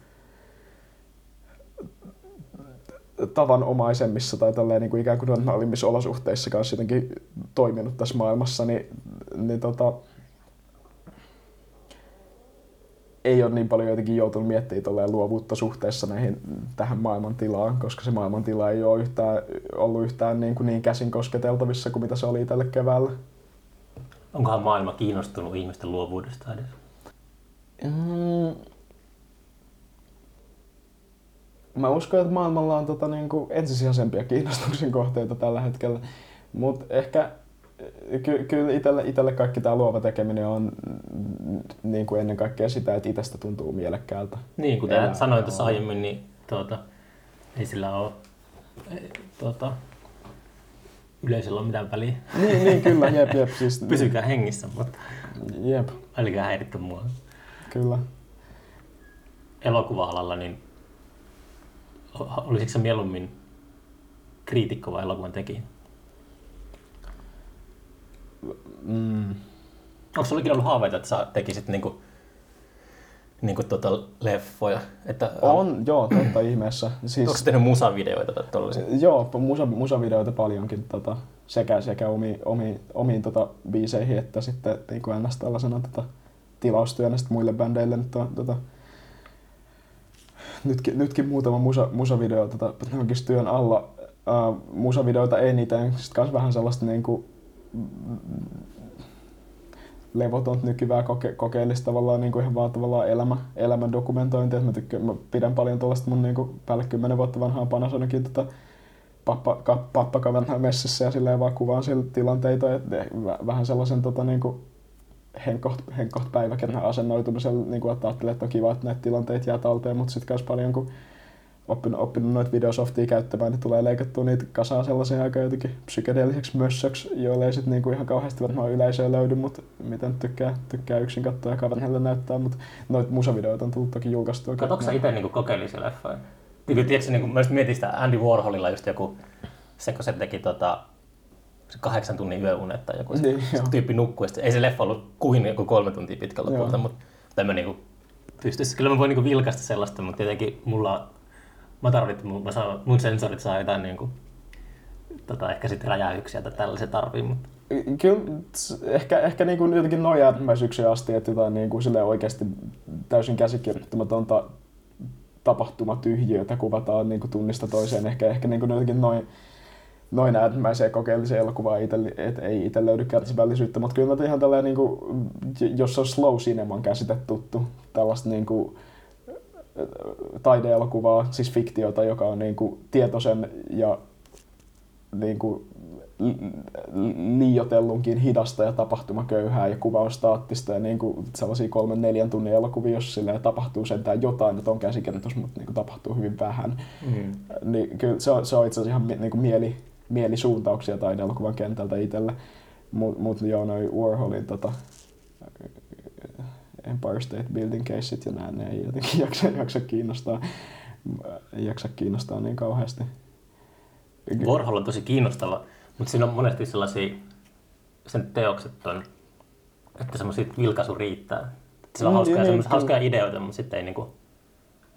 tavanomaisemmissa tai tälleen niin kuin ikään kuin normaalimmissa olosuhteissa kanssa jotenkin toiminut tässä maailmassa, niin, niin tota, ei ole niin paljon jotenkin joutunut miettimään luovuutta suhteessa näihin, tähän maailmantilaan, koska se maailmantila ei ole yhtään, ollut yhtään niin, kuin niin käsin kosketeltavissa kuin mitä se oli tälle keväällä. Onkohan maailma kiinnostunut ihmisten luovuudesta edes? Mm. Mä uskon, että maailmalla on tota, niin kuin ensisijaisempia kiinnostuksen kohteita tällä hetkellä. Mutta ehkä ky- kyllä itselle, itselle kaikki tämä luova tekeminen on niin kuin ennen kaikkea sitä, että itsestä tuntuu mielekkäältä. Niin, kuten sanoin tuossa aiemmin, niin tuota, ei sillä ole tuota, yleisöllä ole mitään väliä. Niin, niin kyllä, jep, jep. Siis, Pysykää hengissä, mutta jep. älkää häiritkö mua. Kyllä. Elokuva-alalla, niin olisiko se mieluummin kriitikko vai elokuvan tekijä? Mm. Onko sinulla ollut haaveita, että sä tekisit niinku niin kuin tuota leffoja. Että, on, um, joo, totta ihmeessä. Siis, Onko tehnyt musavideoita tai tollaisia? Joo, musa, musavideoita paljonkin tota, sekä, sekä omiin, omiin, omiin tota, biiseihin että sitten niin kuin ennäs tällaisena tota, tilaustyönä muille bändeille. Nyt on, tota, nytkin, nytkin muutama musa, musavideo tota, työn alla. Uh, musavideoita ei niitä, sitten vähän sellaista niin kuin, levoton nykyvää koke, kokeellista tavallaan niin kuin ihan vaan tavallaan elämä, elämän dokumentointia. Mä, tykkään, mä pidän paljon tuollaista mun niin kuin päälle 10 vuotta vanhaa Panasonicin tota, pappa, ka, pappakaverna messissä ja silleen vaan kuvaan siellä tilanteita. Et, vähän sellaisen tota, niin kuin henkoht, henkoht päiväkerran asennoitumisella, niin kuin, että ajattelee, että on kiva, että näitä tilanteita jää talteen, mutta sitten myös paljon, kun oppinut, oppinut noita videosoftia käyttämään, niin tulee leikattua niitä kasaa sellaisia aika jotenkin psykedeelliseksi mössöksi, joille ei sitten niinku ihan kauheasti varmaan yleisöä löydy, mutta miten tykkää, tykkää yksin katsoa ja kaverille näyttää, mutta noita musavideoita on tullut toki julkaistua. Katsoitko sä itse niinku kokeellisia leffoja? Niin, tiedätkö, niin mä mietin sitä Andy Warholilla just joku, se kun se teki tota, se kahdeksan tunnin yöunet tai joku niin, se, se tyyppi nukkui. Ei se leffa ollut kuin joku kolme tuntia pitkä lopulta, mutta mä niinku pystyisi, kyllä mä voin niinku vilkaista sellaista, mutta tietenkin mulla mä tarvitsen, mä saan, mun sensorit saa jotain niin kuin, tota, ehkä sitten räjäyksiä tai tällaisia tarvii, mutta Kyllä ehkä, ehkä niin kuin jotenkin noin äärimmäisyyksiä asti, että jotain niin kuin oikeasti täysin käsikirjoittamatonta tapahtumatyhjiötä kuvataan niin kuin tunnista toiseen. Ehkä, ehkä niin kuin jotenkin noin, noin äärimmäiseen kokeelliseen elokuvaan ite, et ei itse löydy kärsivällisyyttä, mutta kyllä mä ihan tällainen, niin kuin, jos on slow cineman käsite tuttu, tällaista niin kuin, taideelokuvaa, siis fiktiota, joka on niin kuin tietoisen ja niin kuin liiotellunkin hidasta ja tapahtumaköyhää ja kuvaustaattista ja niin kuin sellaisia kolmen neljän tunnin elokuvia, jos sillä tapahtuu sentään jotain, että on käsikirjoitus, mutta niin kuin tapahtuu hyvin vähän. Mm. Niin kyllä se on, se on itse asiassa ihan niin kuin mieli, mielisuuntauksia taideelokuvan kentältä itselle. Mutta mut joo, noi Warholin tota, Empire State Building caseit ja nämä, ne ei jotenkin jaksa, jaksa kiinnostaa, jaksa kiinnostaa niin kauheasti. Warhol on tosi kiinnostava, mutta siinä on monesti sellaisia, sen teokset on, että semmoisia vilkaisu riittää. Sillä on Mm, hauskoja, niin, hauskoja ideoita, mutta sitten ei niinku...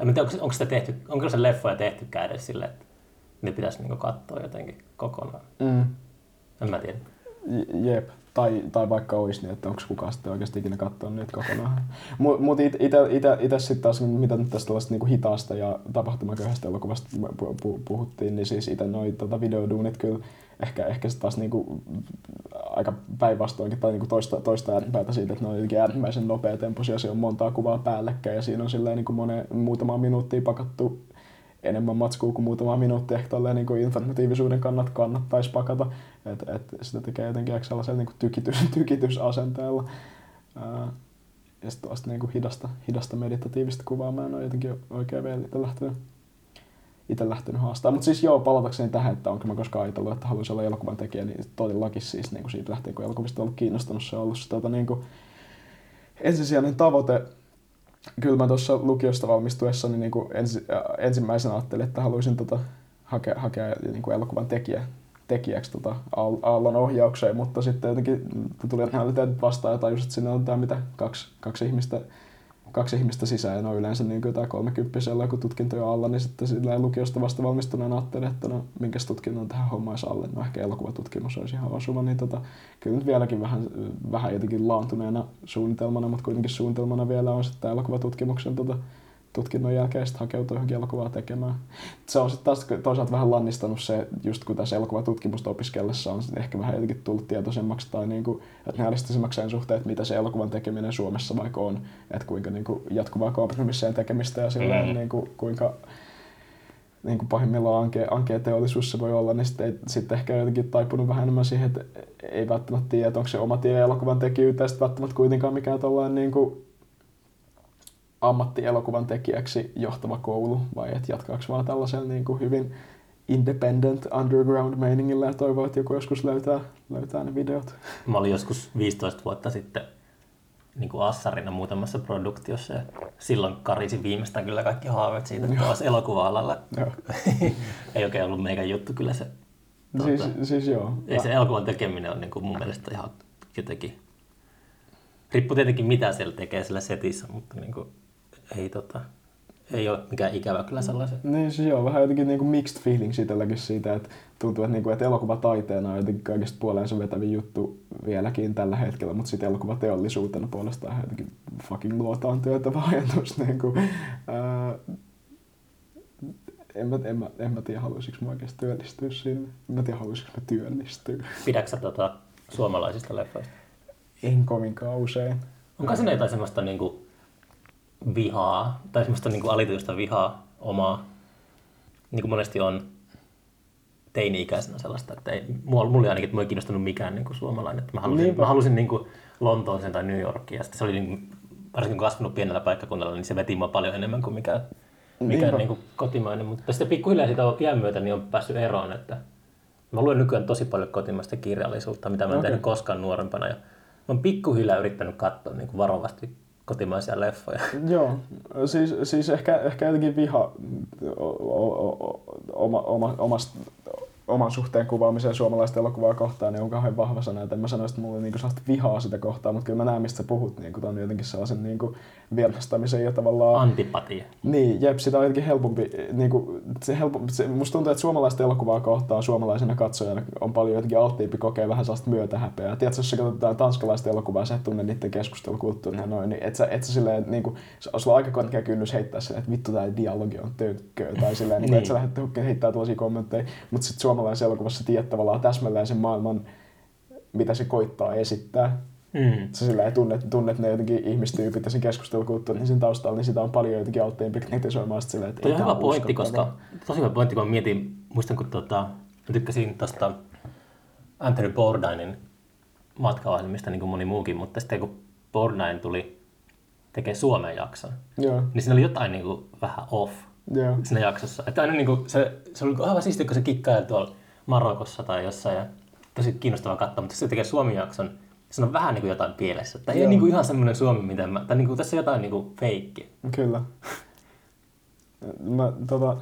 En tiedä, onko, onko, sitä tehty, onko se leffoja tehtykään edes silleen, että ne pitäisi niinku katsoa jotenkin kokonaan. Mm. En mä tiedä. Jep. Tai, tai vaikka olisi niin, että onko kukaan sitten oikeasti ikinä katsonut niitä kokonaan. Mutta mut itse sitten taas, mitä nyt tästä tällaista niinku hitaasta ja tapahtumaköyhästä elokuvasta pu- pu- puhuttiin, niin siis itse noi tota videoduunit kyllä ehkä, ehkä sitten taas niinku aika päinvastoinkin tai niinku toista, toista ääripäätä siitä, että ne on jotenkin äärimmäisen nopeatempoisia, siellä on montaa kuvaa päällekkäin ja siinä on silleen niinku monen, muutama minuuttia pakattu enemmän matskua kuin muutama minuutti ehkä tolleen niin kuin informatiivisuuden kannat kannattaisi pakata. Et, et sitä tekee jotenkin ehkä sellaisella niin kuin tykitys, tykitysasenteella. Ää, ja sitten tuosta niin kuin hidasta, hidasta meditatiivista kuvaa mä en ole jotenkin oikein vielä itse lähtenyt, itse lähtenyt haastaa. Mutta siis joo, palatakseni tähän, että onko mä koskaan ajatellut, että haluaisin olla elokuvan tekijä, niin todellakin siis niin kuin siitä lähtien, kun elokuvista on ollut kiinnostunut, se on ollut se tota, niin kuin ensisijainen tavoite kyllä mä tuossa lukiosta valmistuessa niin kuin ensi, äh, ensimmäisenä ajattelin, että haluaisin tota, hakea, hakea niin kuin elokuvan tekijä, tekijäksi tota, Aall- Aallon ohjaukseen, mutta sitten jotenkin tuli realiteetit vastaan ja tajusin, että sinne on tää mitä kaksi, kaksi ihmistä kaksi ihmistä sisään ja ne on yleensä niin kuin jotain kolmekymppisellä, kun tutkinto jo alla, niin sitten sillä lukiosta vasta valmistuneena ajattelin, että no minkäs tutkinnon tähän hommaan alle, no ehkä elokuvatutkimus olisi ihan osuva, niin tota, kyllä nyt vieläkin vähän, vähän jotenkin laantuneena suunnitelmana, mutta kuitenkin suunnitelmana vielä on sitten elokuvatutkimuksen tota, tutkinnon jälkeen sitten hakeutua johonkin elokuvaa tekemään. Se on sitten taas toisaalta vähän lannistanut se, just kun tässä elokuvatutkimusta opiskellessa on ehkä vähän jotenkin tullut tietoisemmaksi tai niinku, että realistisemmaksi sen suhteen, että mitä se elokuvan tekeminen Suomessa vaikka on, että kuinka niinku jatkuvaa kompromissien tekemistä ja silleen, Mm. niinku, kuinka niin kuin pahimmillaan ankea, ankea teollisuus se voi olla, niin sitten sit ehkä jotenkin taipunut vähän enemmän siihen, että ei välttämättä tiedä, että onko se oma tie elokuvan tekijyyttä ja sitten välttämättä kuitenkaan mikään tollainen niin kuin ammattielokuvan tekijäksi johtava koulu, vai että jatkaako vaan tällaisella niin kuin hyvin independent underground meiningillä ja toivoo, että joku joskus löytää, löytää ne videot. Mä olin joskus 15 vuotta sitten niin kuin assarina muutamassa produktiossa ja silloin karisin viimeistään kyllä kaikki haaveet siitä, että olisi elokuva-alalla. Ei oikein ollut meikän juttu kyllä se. Siis, Tuota, siis joo. ei se elokuvan tekeminen on niin kuin mun mielestä ihan jotenkin... Riippuu tietenkin mitä siellä tekee sillä setissä, mutta niin kuin, ei, tota, ei ole mikään ikävä kyllä sellaisen. Niin siis joo, vähän jotenkin niinku mixed feelings itselläkin siitä, että tuntuu, että, niinku, että elokuvataiteena on jotenkin kaikista puoleensa vetävin juttu vieläkin tällä hetkellä, mutta sitten elokuvateollisuutena puolestaan jotenkin fucking luotaan työtävä ajatus. Niinku, ää, en, mä, en, mä, en mä tiedä, haluaisinko mä oikeasti työllistyä sinne. En mä tiedä, haluaisinko mä työllistyä. Pidätkö sä tota, suomalaisista leffoista? En kovinkaan usein. Onko siinä jotain semmoista niinku vihaa, tai semmoista niinku alituista vihaa omaa, niin kuin monesti on teini-ikäisenä sellaista, että ei, mulla, mulla ainakin, että mua ei kiinnostanut mikään niinku suomalainen. Että mä halusin, Niinpä. mä halusin niinku Lontoon tai New Yorkia, ja sitten se oli niinku, varsinkin kun kasvanut pienellä paikkakunnalla, niin se veti mua paljon enemmän kuin mikään, mikään Niinpä. niinku kotimainen. Mutta sitten pikkuhiljaa siitä on iän myötä niin on päässyt eroon, että mä luen nykyään tosi paljon kotimaista kirjallisuutta, mitä mä en Okei. tehnyt koskaan nuorempana. Ja mä oon pikkuhiljaa yrittänyt katsoa niin kuin varovasti kotimaisia leffoja. Joo, siis, siis ehkä, ehkä jotenkin viha oma, oma, omasta, oman suhteen kuvaamiseen suomalaista elokuvaa kohtaan niin on kauhean vahva sana. Et en mä sanoisi, että mulla on niinku sellaista vihaa sitä kohtaa, mutta kyllä mä näen, mistä sä puhut. Niinku, ton jotenkin sellaisen niinku vierastamisen ja tavallaan... Antipatia. Niin, jep, sitä on jotenkin helpompi, niin kuin, se helpompi se, musta tuntuu, että suomalaista elokuvaa kohtaan suomalaisena katsojana on paljon jotenkin alttiimpi kokea vähän sellaista myötähäpeää. Tiedätkö, jos sä katsotaan tanskalaista elokuvaa, sä et tunne niiden keskustelukulttuuria noin, niin et sä, et sä silleen, niin kuin, sulla on aika korkea kynnys heittää silleen, että vittu tää dialogi on tönkköä, tai silleen, niin. Niin. et sä lähde heittää tuollaisia kommentteja, mutta sitten suomalaisessa elokuvassa tiedät tavallaan täsmälleen sen maailman, mitä se koittaa esittää. Mm. Sä sillä tunnet, tunnet ne jotenkin ihmistyypit ja sen keskustelukulttuurin niin sen taustalla, niin sitä on paljon jotenkin alttiimpi kritisoimaan sit silleen, että Toi ei on hyvä pointti, koska tosi hyvä pointti, kun mä mietin, muistan kun tota, mä tykkäsin tuosta Anthony Bourdainin matkaohjelmista, niin kuin moni muukin, mutta sitten kun Bourdain tuli tekee Suomen jakson, Joo, niin siinä oli jotain niin kuin vähän off joo. siinä jaksossa. Että aina niin kuin, se, se oli aivan siistiä, kun se kikkaili tuolla Marokossa tai jossain ja tosi kiinnostavaa katsoa, mutta se tekee Suomen jakson, siinä on vähän niin kuin jotain pielessä. Tai ei Joo. niin kuin ihan semmoinen Suomi, mitä mä, tai niin kuin, tässä on jotain niin kuin feikkiä. Kyllä. Mä, tota...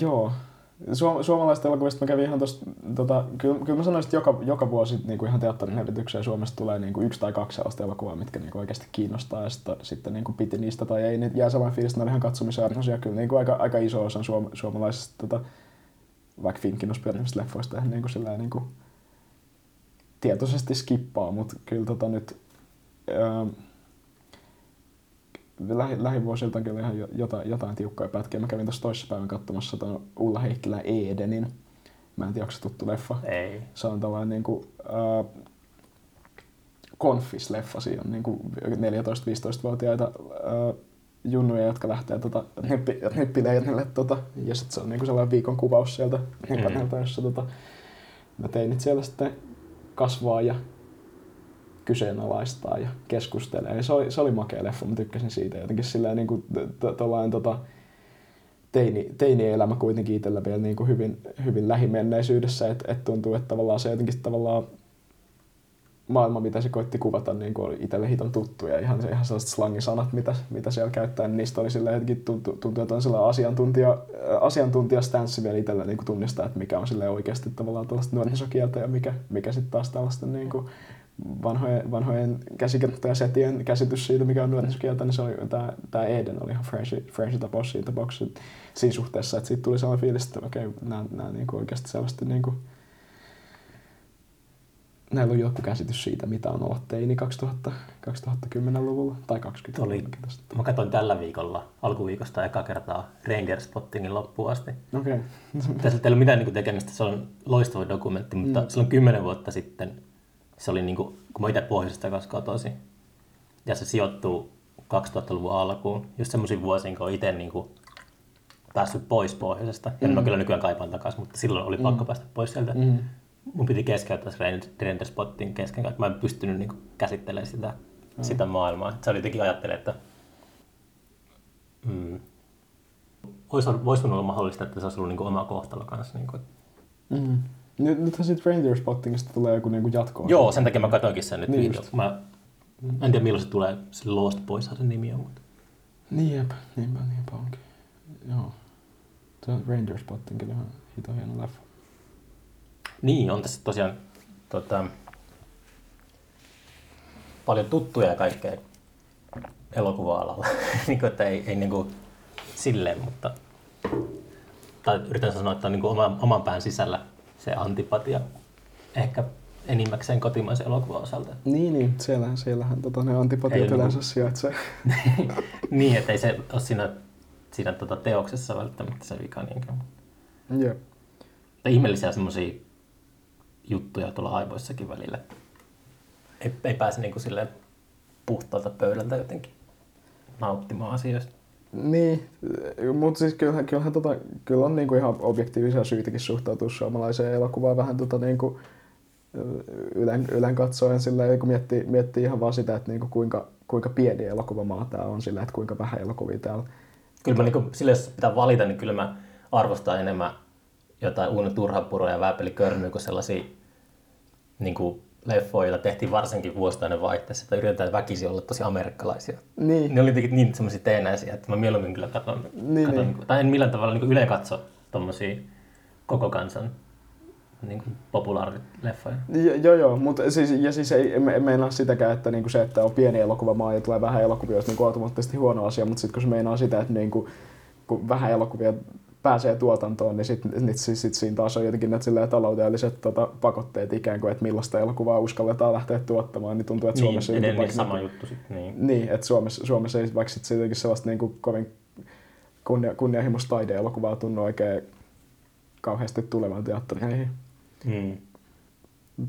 Joo. Suom- suomalaisista elokuvista mä kävin ihan tosta, tota, kyllä, kyllä mä sanoisin, että joka, joka vuosi niin kuin ihan teatterin levitykseen Suomesta tulee niin kuin yksi tai kaksi sellaista elokuvaa, mitkä niin kuin oikeasti kiinnostaa ja sitten, sitten niin kuin piti niistä tai ei, niin jää sellainen fiilis, että ne on ihan katsomisarvoisia. Kyllä niin kuin aika, aika iso osa suom- suomalaisista, tota, vaikka olisi leffoista niin kuin sillä niin kuin tietoisesti skippaa, mutta kyllä tota nyt, ää, lähi, lähivuosilta on kyllä ihan jotain, jotain tiukkoja pätkiä. Mä kävin tuossa toissapäivän katsomassa ton Ulla Heikkilä Edenin. Mä en tiedä, onko se tuttu leffa. Ei. Se on tällainen niin kuin, äh, konfis-leffa. Siinä on niin kuin 14-15-vuotiaita äh, junnuja, jotka lähtee tota, nippi, nippileirille. Tota, ja sitten se on niin kuin sellainen viikon kuvaus sieltä mm. jossa tota, mä tein nyt siellä sitten kasvaa ja kyseenalaistaa ja keskustelee. Se oli, se oli makea leffa, mä tykkäsin siitä. Jotenkin sillä niin kuin tuollainen tota, teini, teini-elämä kuitenkin itsellä vielä niin kuin hyvin, hyvin lähimenneisyydessä, että et tuntuu, että tavallaan se jotenkin tavallaan maailma, mitä se koitti kuvata, niin kuin oli itselle hiton tuttu. Ja ihan, ihan sellaiset slangisanat, mitä, mitä siellä käyttää, niin niistä oli sillä jotenkin tuntuu, että on sellainen asiantuntija, asiantuntija stanssi vielä itsellä niin kuin tunnistaa, että mikä on sille oikeasti tavallaan tällaista nuorisokieltä ja mikä, mikä sitten taas tällaista niin kuin, vanhojen, vanhojen käsikirjoittajasetien käsitys siitä, mikä on nuorisokieltä, niin se oli, tämä, tämä Eden oli ihan fresh, fresh tapaus siinä tapauksessa siinä suhteessa, että siitä tuli sellainen fiilis, että okei, okay, nämä, nämä niin kuin oikeasti sellaista niin kuin, näillä on joku käsitys siitä, mitä on olla teini 2000, 2010-luvulla tai 20 Oli, mä katsoin tällä viikolla, alkuviikosta eka kertaa Ranger Spottingin loppuun asti. Okay. Tässä ei ole mitään niin tekemistä, se on loistava dokumentti, mutta mm. silloin kymmenen vuotta sitten se oli niin kuin, kun mä itse pohjoisesta kanssa kotoisin, ja se sijoittuu 2000-luvun alkuun, just semmoisiin vuosiin, kun itse niin kuin päässyt pois pohjoisesta. Ja mm. mä kyllä nykyään kaipaan takaisin, mutta silloin oli pakko mm. päästä pois sieltä. Mm. Mun piti keskeyttää se Render Spottin kesken, että mä en pystynyt niin kuin, käsittelemään sitä, mm. sitä maailmaa. Se oli jotenkin ajattelin, että mm, olisi, voisi olla mahdollista, että se olisi ollut niin kuin, oma kohtalo kanssa. Niin kuin. Mm. Nyt, nythän siitä Reindeer Spottingista tulee joku niinku jatko. Joo, sen takia mä katsoinkin sen nyt niin video. Mä, en tiedä milloin se tulee, se Lost Boys se nimi on. Mutta... Niin jep, niinpä, niinpä onkin. Joo. Se on Reindeer Spotting kyllä ihan hito hieno leffa. Niin, on tässä tosiaan tota, paljon tuttuja ja kaikkea elokuva-alalla. niin kuin, että ei, ei niin kuin silleen, mutta tai yritän sanoa, että on niin kuin oman, oman pään sisällä se antipatia ehkä enimmäkseen kotimaisen elokuvan osalta. Niin, niin. Siellähän, siellähän tota, ne antipatiat yleensä sijaitsee. niin, ettei se ole siinä, siinä tota, teoksessa välttämättä se vika niinkään. Jep. Tai ihmeellisiä semmoisia juttuja tuolla aivoissakin välillä. Ei, ei pääse niin kuin silleen puhtaalta pöydältä jotenkin nauttimaan asioista. Niin, mutta siis kyllähän, kyllähän tota, kyllä on niinku ihan objektiivisia syitäkin suhtautua suomalaiseen elokuvaan vähän tota niinku, ylen, ylen katsoen silleen, kun miettii, miettii ihan vaan sitä, että niinku kuinka, kuinka pieni elokuvamaa tämä on sillä, että kuinka vähän elokuvia täällä. Kyllä mä niinku, sille, jos pitää valita, niin kyllä mä arvostan enemmän jotain Uno Turhapuroa ja Vääpeli Körmyä kuin sellaisia niin leffoja, tehtiin varsinkin vuosittainen vaihteessa, että yritetään väkisin olla tosi amerikkalaisia. Niin. Ne oli jotenkin niin semmoisia teenäisiä, että mä mieluummin kyllä katson, niin, katson niin. tai en millään tavalla niin yle katso tommosia koko kansan niin kuin populaarileffoja. Jo, joo, joo, mutta siis, ja siis ei, en meinaa sitäkään, että niinku se, että on pieni elokuvamaa ja tulee vähän elokuvia, olisi niinku automaattisesti huono asia, mutta sitten kun se meinaa sitä, että niinku, kun vähän elokuvia pääsee tuotantoon, niin sitten sit, sit, sit siinä taas on jotenkin ne taloudelliset tota, pakotteet ikään kuin, että millaista elokuvaa uskalletaan lähteä tuottamaan, niin tuntuu, että niin, Suomessa... Niin, niin sama juttu sitten. Niin. niin, että Suomessa, Suomessa ei vaikka sitten jotenkin sellaista niin kuin kovin kunnia, kunnianhimoista taideelokuvaa tunnu oikein kauheasti tulevan teattereihin. Mm.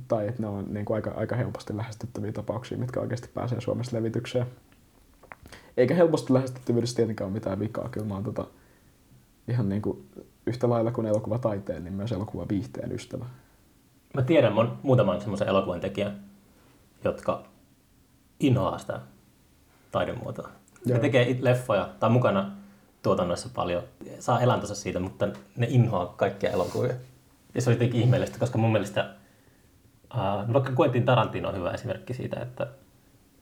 Tai että ne on niin kuin aika, aika helposti lähestyttäviä tapauksia, mitkä oikeasti pääsee Suomessa levitykseen. Eikä helposti lähestyttävyydessä tietenkään ole mitään vikaa. Kyllä mä oon tota, ihan niin kuin yhtä lailla kuin elokuva taiteen, niin myös elokuva viihteen ystävä. Mä tiedän mon, muutaman semmoisen elokuvan tekijän, jotka inhoaa sitä taidemuotoa. Ne tekee leffoja tai mukana tuotannoissa paljon, saa elantonsa siitä, mutta ne inhoaa kaikkia elokuvia. Ja se oli jotenkin ihmeellistä, koska mun mielestä, uh, vaikka Quentin Tarantino on hyvä esimerkki siitä, että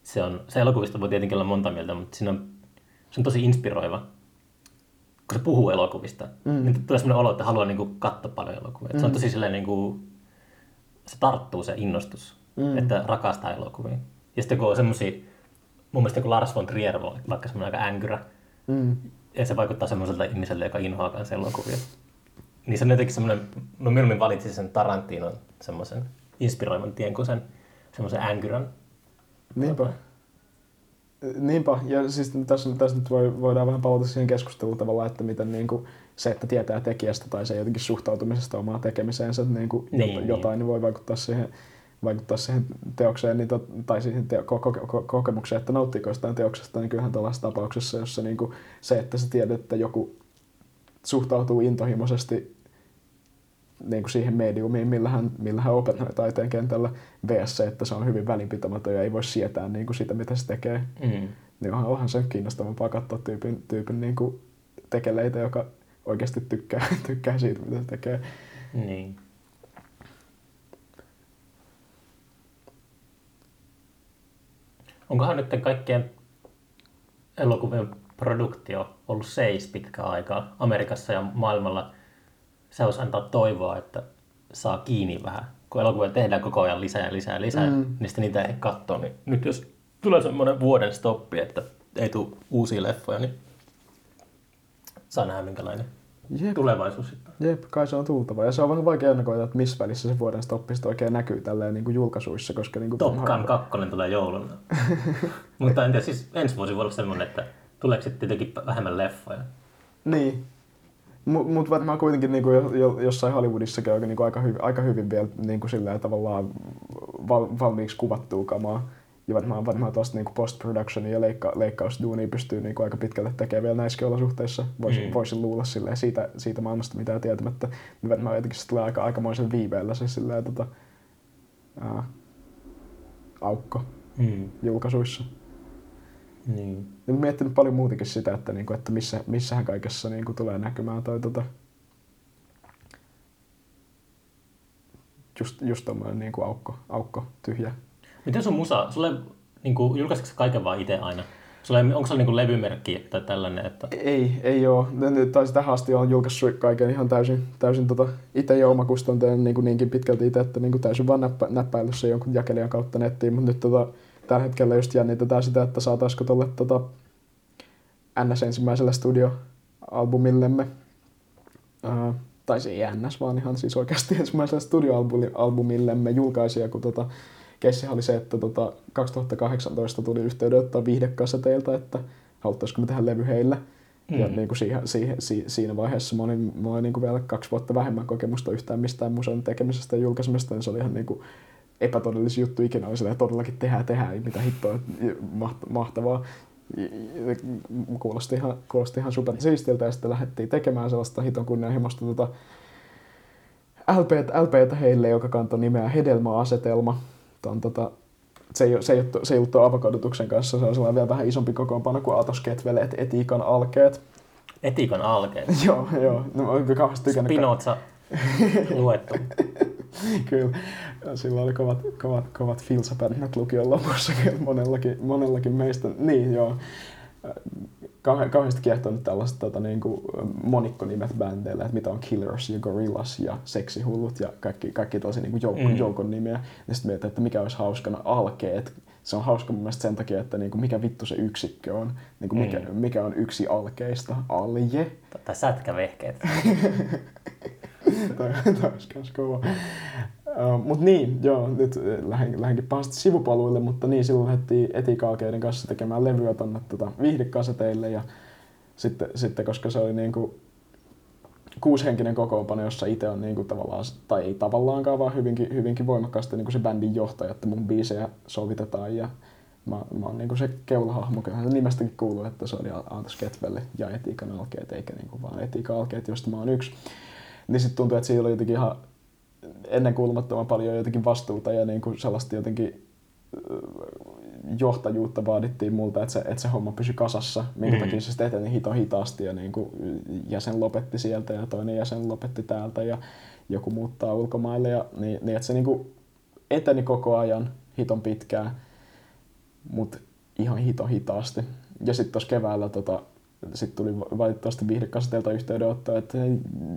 se, on, se elokuvista voi tietenkin olla monta mieltä, mutta siinä on, se on tosi inspiroiva kun se puhuu elokuvista, Mm. mm. niin tulee sellainen olo, että haluaa niin kuin, katsoa paljon elokuvia. Mm. Se on tosi silleen, niin kuin, se tarttuu se innostus, Mm. mm. että rakastaa elokuvia. Ja sitten kun on semmosia, mun mielestä kun Lars von Trier on vaikka semmoinen aika änkyrä, Mm. ja se vaikuttaa semmoiselta ihmiseltä, joka inhoaa kanssa elokuvia. Niin se on jotenkin semmoinen, mä mieluummin valitsin sen Tarantinon semmoisen inspiroivan tien kuin sen semmoisen änkyrän. Niinpä. Niinpä, ja siis tässä, tässä nyt voi, voidaan vähän palata siihen keskusteluun tavallaan, että miten niin kuin, se, että tietää tekijästä tai se jotenkin suhtautumisesta omaan tekemiseensä niin kuin Niin, jot- niin. jotain, niin voi vaikuttaa siihen, vaikuttaa siihen teokseen niin tot, tai siihen teo, ko, ko, ko, kokemukseen, että nauttiiko jostain teoksesta, niin kyllähän tällaisessa tapauksessa, jossa niin kuin, se, että sä tiedät, että joku suhtautuu intohimoisesti niin kuin siihen mediumiin, millä hän, millä hän opettää taiteen kentällä, vs. se, että se on hyvin välinpitämätön ja ei voi sietää niin kuin sitä, mitä se tekee. Mm. Niin onhan, onhan se kiinnostavampaa katsoa tyypin, tyypin niin kuin tekeleitä, joka oikeasti tykkää, tykkää siitä, mitä se tekee. Niin. Onkohan nyt kaikkien elokuvien produktio ollut seis pitkä aikaa Amerikassa ja maailmalla? Se olisi antaa toivoa, että saa kiinni vähän. Kun elokuvia tehdään koko ajan lisää ja lisää ja lisää, Mm. niin sitten niitä ei katsoa. Niin nyt jos tulee semmoinen vuoden stoppi, että ei tule uusia leffoja, niin saa nähdä minkälainen Jep, tulevaisuus sitten. jep, kai se on tultava. Ja se on vähän vaikea ennakoida, että missä välissä se vuoden stoppi sitten oikein näkyy tälleen niin kuin julkaisuissa, koska niin kuin Top Gun 2 tulee jouluna. Mutta en tiedä, siis ensi vuosi voi olla semmoinen, että tuleeko sitten jotenkin vähemmän leffoja. Niin. Mutta mut varmaan kuitenkin niinku jo, jo, jossain Hollywoodissakin on niinku aika, hyvin, aika hyvin vielä niinku sillä tavallaan val, valmiiksi kuvattua kamaa. Ja varmaan, varmaan tuosta niinku post-production ja leikka, leikkausduunia pystyy niinku aika pitkälle tekemään vielä näissäkin olosuhteissa. Voisin, Mm. voisin luulla silleen, siitä, siitä maailmasta mitään tietämättä. Niin varmaan jotenkin se tulee aika, aikamoisen viiveellä se silleen, tota, ää, aukko Mm. julkaisuissa. Niin. Mä miettinyt paljon muutakin sitä, että, niinku, että missä, missähän kaikessa niinku, tulee näkymään toi tota, just, just tommonen niinku, aukko, aukko, tyhjä. Miten sun musa, sulle niin julkaisitko sä kaiken vaan itse aina? Sulle, onko sulla niin levymerkki tai tällainen, että Ei, ei oo. Nyt taisi tähän asti olen julkaissut kaiken ihan täysin, täysin tota, itse ja omakustanteen niin kuin niinkin pitkälti itse, että niin kuin täysin vaan näppä, näppäillyt sen jonkun jakelijan kautta nettiin, mutta nyt tota, tällä hetkellä just jännitetään sitä, että saataisiko tuolle tota, NS ensimmäiselle studioalbumillemme, ää, tai se ei NS, vaan ihan siis oikeasti ensimmäiselle studioalbumillemme julkaisija, kun tota, keissihän oli se, että tota, 2018 tuli yhteydenotto viihdekaseteilta, että haluttaisiko me tehdä levy heille. Mm. Ja niin kuin siihen, siihen, si, siinä vaiheessa mä olin, mä olin niin kuin vielä kaksi vuotta vähemmän kokemusta yhtään mistään museon tekemisestä ja julkaisemisesta, niin se oli ihan niin kuin epätodellisin juttu ikinä. Oli silleen, todellakin tehdään, tehdään, mitä hittoa, maht- mahtavaa. Kuulosti ihan, kuulosti ihan super siistiltä ja sitten lähdettiin tekemään sellaista hiton kunnianhimoista tota, LP, LPtä heille, joka kantoi nimeä Hedelmäasetelma. Ton, tota, se ei, se ei, ole- se ei ollut avokadotuksen kanssa, se on sellainen vielä vähän isompi kokoonpano kuin Atos Ketveleet, etiikan alkeet. etiikan alkeet? joo, joo. No, mä oon kauheasti tykännyt. Spinoza luettu. Kyllä. Sillä oli kovat, kovat, kovat filsapännät lukion lopussa monellakin, monellakin meistä. Niin, joo. Kauhe, kauheasti kiehtonut tällaiset tota, niin kuin monikkonimet bändeille, että mitä on Killers ja Gorillas ja Seksihullut ja kaikki, kaikki tällaisia niin kuin joukon, Mm. joukon nimiä. Ja sitten mietin, että mikä olisi hauskana alkeet. Se on hauska mun mielestä sen takia, että niin kuin mikä vittu se yksikkö on. Niin kuin mikä, Mm. mikä on yksi alkeista. Alje. Tai sätkävehkeet. Toi toi olisi kans kova. Uh, mut niin, joo, nyt äh, lähden, lähdenkin pahasti sivupoluille, mutta niin, silloin lähdettiin etikaalkeiden kanssa tekemään levyä tonne tota, viihdekaseteille ja sitten, sitten koska se oli niinku kuushenkinen kokoonpano, jossa itse on niinku tavallaan, tai ei tavallaankaan, vaan hyvinkin, hyvinkin voimakkaasti niinku se bändin johtaja, että mun biisejä sovitetaan ja mä, mä oon niinku se keulahahmo, kyllähän se nimestäkin kuuluu, että se oli Antas Ketvelle ja etiikan alkeet, eikä niinku vaan etiikan alkeet, josta mä oon yksi. Niin sitten tuntuu, että siinä oli jotenkin ihan ennenkuulumattoman paljon jotenkin vastuuta ja niin kuin sellaista jotenkin ö, johtajuutta vaadittiin multa, että se, että se homma pysyi kasassa, minkä Mm. takia se sitten eteni hito hitaasti ja niin kuin jäsen lopetti sieltä ja toinen jäsen lopetti täältä ja joku muuttaa ulkomaille ja niin, niin että se niin kuin eteni koko ajan hiton pitkään, mutta ihan hito hitaasti. Ja sitten tuossa keväällä tota, sitten tuli valitettavasti viihdekasetelta yhteydenotto, että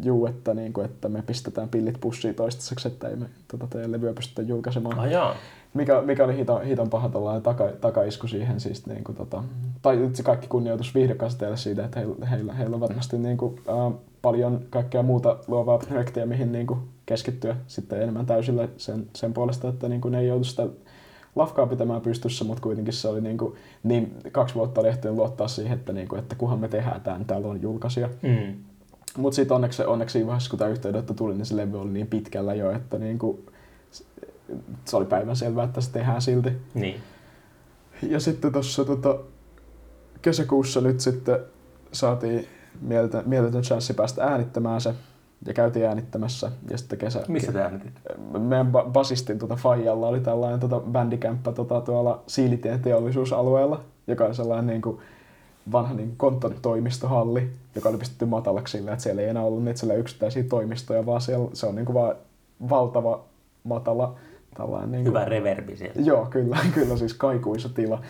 juu, että, niin kuin, että me pistetään pillit pussiin toistaiseksi, että ei me tota, teidän levyä pystytä julkaisemaan. Ah, jaa. Mikä, mikä oli hiton, hiton paha taka, takaisku siihen siis, niin kuin, tota, tai se kaikki kunnioitus viihdekaseteille siitä, että heillä, heillä, heillä on varmasti niin kuin, äh, paljon kaikkea muuta luovaa projekteja, mihin niin kuin, keskittyä sitten enemmän täysillä sen, sen puolesta, että niin kuin, ne ei joutu sitä lafkaa pitämään pystyssä, mutta kuitenkin se oli niin, kuin, niin kaksi vuotta oli ehtinyt luottaa siihen, että, niin kuin, että kunhan me tehdään tämä, niin täällä on julkaisija. Mm. Mutta sitten onneksi, onneksi siinä vaiheessa, kun tämä yhteydenotto tuli, niin se levy oli niin pitkällä jo, että niin kuin, se oli päivän selvää, että se tehdään silti. Niin. Ja sitten tuossa tota, kesäkuussa nyt sitten saatiin mieletön, mieletön chanssi päästä äänittämään se ja käytiin äänittämässä. Ja sitten kesä... Missä te äänitit? Meidän ba- basistin tuota Fajalla oli tällainen tuota bändikämppä tuota, tuolla Siilitien teollisuusalueella, joka on sellainen niin kuin, vanha niin konttoritoimistohalli, joka oli pistetty matalaksi sillä, että siellä ei enää ollut niitä yksittäisiä toimistoja, vaan siellä, se on niin kuin vaan valtava matala tällainen... Niin kuin, Hyvä reverbi siellä. Joo, kyllä, kyllä siis kaikuisa tila.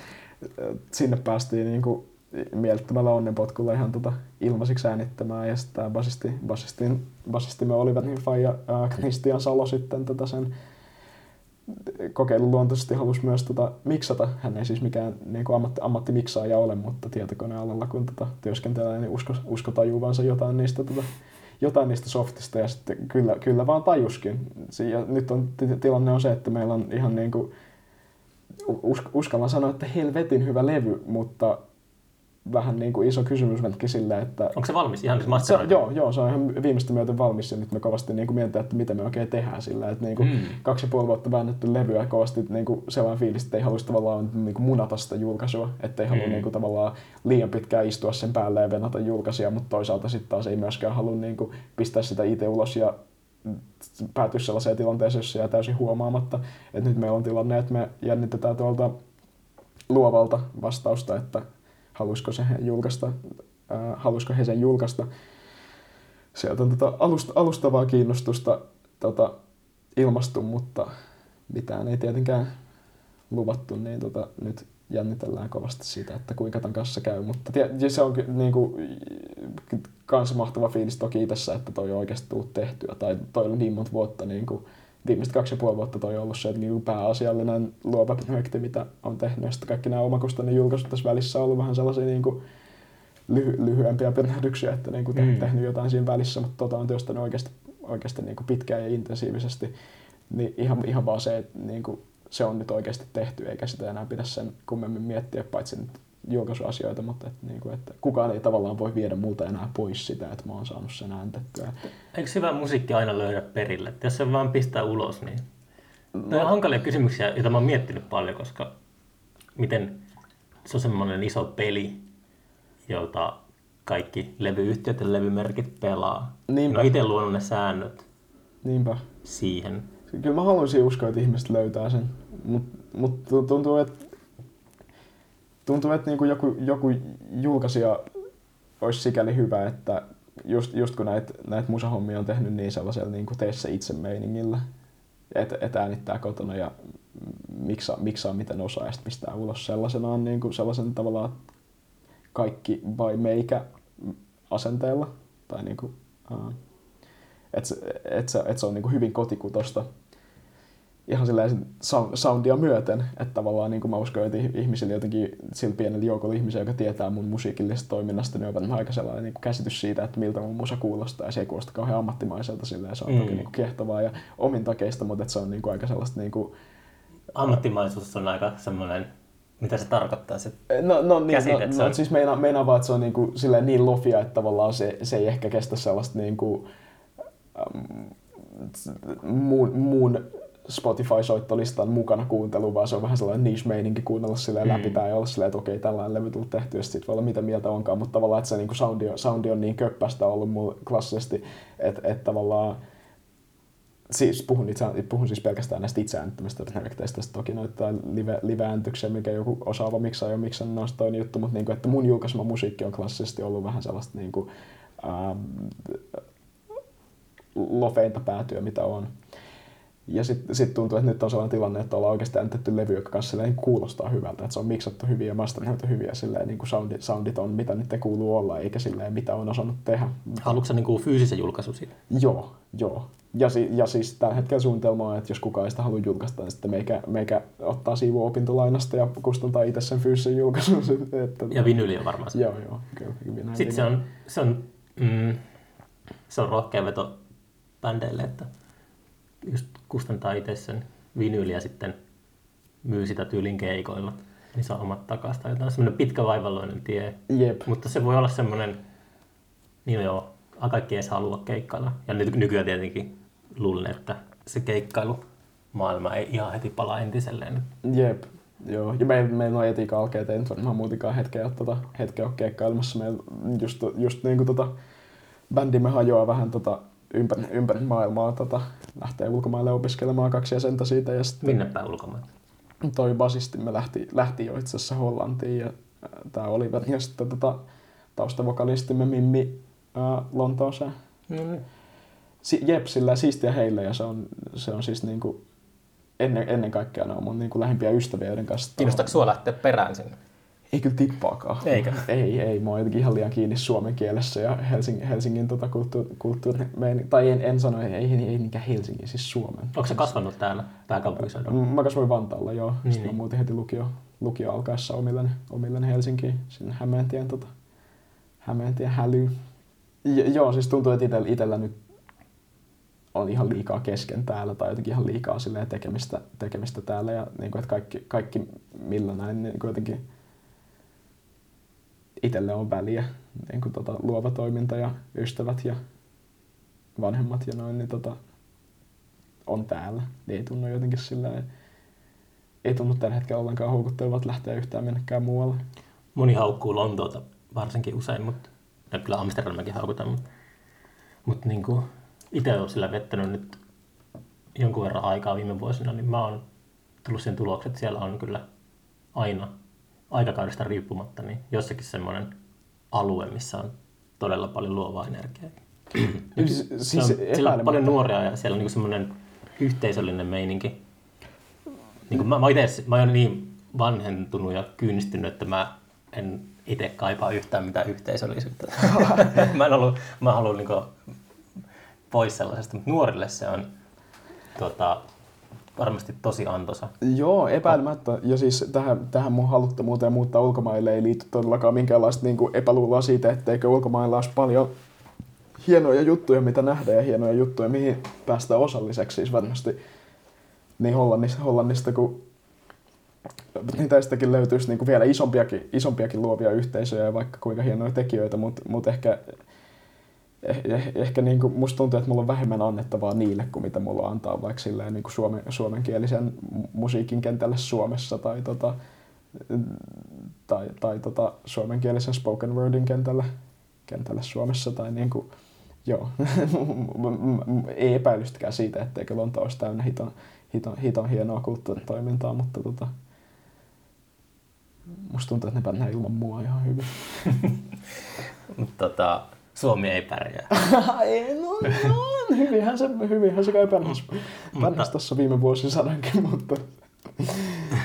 Sinne päästiin niin kuin, mielettömällä onnenpotkulla ihan tota ilmaisiksi äänittämään ja sitten tämä basisti, basistin, basistimme olivat niin Faija äh, Christian Salo sitten tätä sen kokeiluluontoisesti halusi myös tota, miksata. Hän ei siis mikään niin ammatti, ammattimiksaaja ole, mutta tietokonealalla kun tota, työskentelee, niin usko, usko tajuvansa jotain niistä, tota, jotain niistä softista ja sitten kyllä, kyllä vaan tajuskin. Ja nyt on, tilanne on se, että meillä on ihan niin kuin, uskallan sanoa, että helvetin hyvä levy, mutta vähän niin kuin iso kysymysmerkki sille, että... Onko se valmis? Ihan siis se, Joo, joo, se on ihan viimeistä myöten valmis ja nyt me kovasti niin kuin mietitään, että mitä me oikein tehdään sillä. Että niin kuin mm. kaksi ja puoli vuotta väännetty levyä kovasti niin kuin sellainen fiilis, että ei haluaisi tavallaan niin kuin munata sitä julkaisua, että ei halua mm. niin kuin tavallaan liian pitkään istua sen päälle ja venata julkaisia, mutta toisaalta sitten taas ei myöskään halua niin kuin pistää sitä itse ulos ja päätyä sellaiseen tilanteeseen, jossa jää täysin huomaamatta. Että nyt meillä on tilanne, että me jännitetään tuolta luovalta vastausta, että halusko se julkaista, äh, halusko he sen julkaista. Sieltä on tota alust, alustavaa kiinnostusta tota, ilmastu, mutta mitään ei tietenkään luvattu, niin tota, nyt jännitellään kovasti siitä, että kuinka tämän kanssa käy. Mutta tie, se on niin kuin, kans mahtava fiilis toki tässä, että toi on oikeasti tullut tehtyä. Tai toi oli niin monta vuotta, niin kuin, viimeiset kaksi ja puoli vuotta toi on ollut se niin pääasiallinen luova projekti, mitä on tehnyt. Ja sitten kaikki nämä omakustanne julkaisut tässä välissä on ollut vähän sellaisia niin kuin, lyhy- lyhyempiä pernähdyksiä, että niin kuin mm. tehnyt jotain siinä välissä, mutta tota on työstänyt oikeasti, oikeasti niin kuin pitkään ja intensiivisesti. Niin ihan, ihan vaan se, että niin kuin, se on nyt oikeasti tehty, eikä sitä enää pidä sen kummemmin miettiä, paitsi nyt julkaisuasioita, mutta että, niin kuin, että kukaan ei tavallaan voi viedä multa enää pois sitä, että mä oon saanut sen ääntettyä. Eikö hyvä musiikki aina löydä perille? Että jos se vaan pistää ulos, niin... No. on hankalia kysymyksiä, joita mä oon miettinyt paljon, koska miten se on semmoinen iso peli, jota kaikki levyyhtiöt ja levymerkit pelaa. Niinpä. No itse luonut ne säännöt Niinpä. siihen. Kyllä mä haluaisin uskoa, että ihmiset löytää sen, mutta mut tuntuu, että tuntuu, että niin kuin joku, joku julkaisija olisi sikäli hyvä, että just, just kun näitä näit musahommia on tehnyt niin sellaisella niin kuin tee se itse meiningillä, että et äänittää kotona ja miksaa, miksaa miten osaa ja sitten pistää ulos sellaisenaan niin kuin sellaisen tavallaan kaikki by meikä asenteella. Tai niin kuin, uh, että et se, et se on niin kuin hyvin kotikutosta ihan silleen soundia myöten, että tavallaan niin kuin mä uskon, että ihmisillä jotenkin sillä pienellä joukolla ihmisiä, joka tietää mun musiikillisesta toiminnasta, niin on aika sellainen niin kuin käsitys siitä, että miltä mun musa kuulostaa, ja se ei kuulosta kauhean ammattimaiselta silleen, se on mm. toki niin kuin kiehtovaa ja omin takeista, mutta että se on niin kuin aika sellaista niin kuin... Ammattimaisuus on aika semmoinen mitä se tarkoittaa se No, no niin, käsite, no, se on... no, siis meinaa, meinaa vaan, että se on niin, kuin, silleen niin lofia, että tavallaan se, se ei ehkä kestä sellaista niin kuin, ähm, muun, muun Spotify-soittolistan mukana kuuntelu, vaan se on vähän sellainen niche-meininki kuunnella silleen mm. läpi tai olla silleen, että okei, tällainen levy tullut tehty, ja sitten voi olla mitä mieltä onkaan, mutta tavallaan, että se niin soundi, on, soundi on niin köppästä ollut mulle klassisesti, että, että tavallaan siis puhun, itse, puhun siis pelkästään näistä itseäännittämistä projekteista, toki noita live, live-ääntyksiä, mikä joku osaava miksaa jo miksannut, on toinen juttu, mutta niin kuin, että mun julkaisema musiikki on klassisesti ollut vähän sellaista niin kuin, ähm, lofeinta päätyä, mitä on. Ja sitten sit tuntuu, että nyt on sellainen tilanne, että ollaan oikeasti äänitetty levy, joka kanssa silleen kuulostaa hyvältä. Että se on miksattu hyviä ja masteroitu hyviä silleen, niin kuin soundit, soundit on, mitä nyt kuuluu olla, eikä silleen, mitä on osannut tehdä. Haluatko niin kuin fyysisen julkaisu siitä? Joo, joo. Ja, si, ja siis tällä hetkellä suunnitelma on, että jos kukaan ei sitä halua julkaista, niin sitten meikä, meikä ottaa siivua opintolainasta ja kustantaa itse sen fyysisen julkaisun. Että, ja vinyli on varmaan se. Joo, joo. Kyllä, kyllä Sitten se on, se on, mm, se on rohkea veto bändeille, että just kustantaa itse sen vinyli ja sitten myy sitä tyylin keikoilla, niin saa omat takaisin. Tai jotain semmoinen pitkä vaivalloinen tie. Jep. Mutta se voi olla semmoinen, niin joo, kaikki edes halua keikkailla. Ja nyt nykyään tietenkin luulen, että se keikkailu maailma ei ihan heti palaa entiselleen. Jep, Joo, ja meillä, meillä on etiikka alkea, että ei nyt varmaan muutikaan hetkeä, tota, hetkeä ole keikkailemassa. Meillä just, just niin kuin tota, bändimme hajoaa vähän tota, ympäri, ympäri maailmaa tota, lähtee ulkomaille opiskelemaan kaksi jäsentä siitä. Ja sitten Minne päin ulkomaille? Toi basistimme lähti, lähti jo itse asiassa Hollantiin ja äh, tämä oli ja sitten tota, taustavokalistimme Mimmi ää, Lontooseen. Mm. Si- jep, sillä siistiä heille ja se on, se on siis niinku, ennen, ennen kaikkea ne on mun niinku lähimpiä ystäviä, joiden kanssa... Kiinnostaako sua lähteä perään sinne? Ei kyllä tippaakaan. Eikä? Ei, ei. Mä oon jotenkin ihan liian kiinni suomen kielessä ja Helsingin, Helsingin tota kulttuuri, kulttuuri tai en, en sano, ei, ei, ei niinkään Helsingin, siis Suomen. Onko se kasvanut täällä pääkaupunkiseudulla? Mä kasvoin Vantaalla, joo. Niin, Sitten niin. mä muutin heti lukio, lukio alkaessa omilleni, omilleni Helsinkiin, sinne Hämeentien, tota, Hämeentien hälyy. Ja, joo, siis tuntuu, että itellä, itellä nyt on ihan liikaa kesken täällä tai jotenkin ihan liikaa tekemistä, tekemistä täällä ja niin kuin, että kaikki, kaikki millä näin niin kuin jotenkin itselle on väliä, niin kuin tota, luova toiminta ja ystävät ja vanhemmat ja noin, niin tota, on täällä. Ei tunnu jotenkin sillä ei tunnu tällä hetkellä ollenkaan houkuttelevat lähteä yhtään minnekään muualle. Moni haukkuu Lontoota varsinkin usein, mutta ja kyllä Amsterdamikin haukutaan, mutta, mutta niin kuin itse olen sillä vettänyt nyt jonkun verran aikaa viime vuosina, niin mä oon tullut sen tulokset, siellä on kyllä aina aikakaudesta riippumatta, niin jossakin semmoinen alue, missä on todella paljon luovaa energiaa. siis, siis on, siellä on paljon nuoria ja siellä on niin semmoinen yhteisöllinen meininki. Niin kuin mä, mä, ite, mä olen niin vanhentunut ja kyynistynyt, että mä en itse kaipaa yhtään mitään yhteisöllisyyttä. mä en ollut, mä haluan niin pois sellaisesta, mutta nuorille se on tota, varmasti tosi antoisa. Joo, epäilemättä. Ja siis tähän, tähän mun haluttomuuteen muuttaa ulkomaille ei liity todellakaan minkäänlaista niin kuin epäluuloa siitä, etteikö ulkomailla olisi paljon hienoja juttuja, mitä nähdään ja hienoja juttuja, mihin päästä osalliseksi. Siis varmasti niin Hollannista, Hollannista kuin niin tästäkin löytyisi niin kuin vielä isompiakin, isompiakin luovia yhteisöjä ja vaikka kuinka hienoja tekijöitä, mutta, mutta ehkä eh, eh, ehkä niin kuin, musta tuntuu, että mulla on vähemmän annettavaa niille kuin mitä mulla antaa vaikka silleen, niin kuin suomen, suomenkielisen musiikin kentälle Suomessa tai, tota, tai, tai tota, suomenkielisen spoken wordin kentälle, kentälle Suomessa tai niin kuin, joo, ei epäilystäkään siitä, etteikö Lonto olisi täynnä hiton, hiton, hiton hienoa kulttuuritoimintaa, mutta tota, musta tuntuu, että ne pärjää ilman mua ihan hyvin. tota, Suomi ei pärjää. ei, no, no, hyvinhän se, hyvinhän se kai pärjäs, pärjäs tuossa viime vuosisadankin, mutta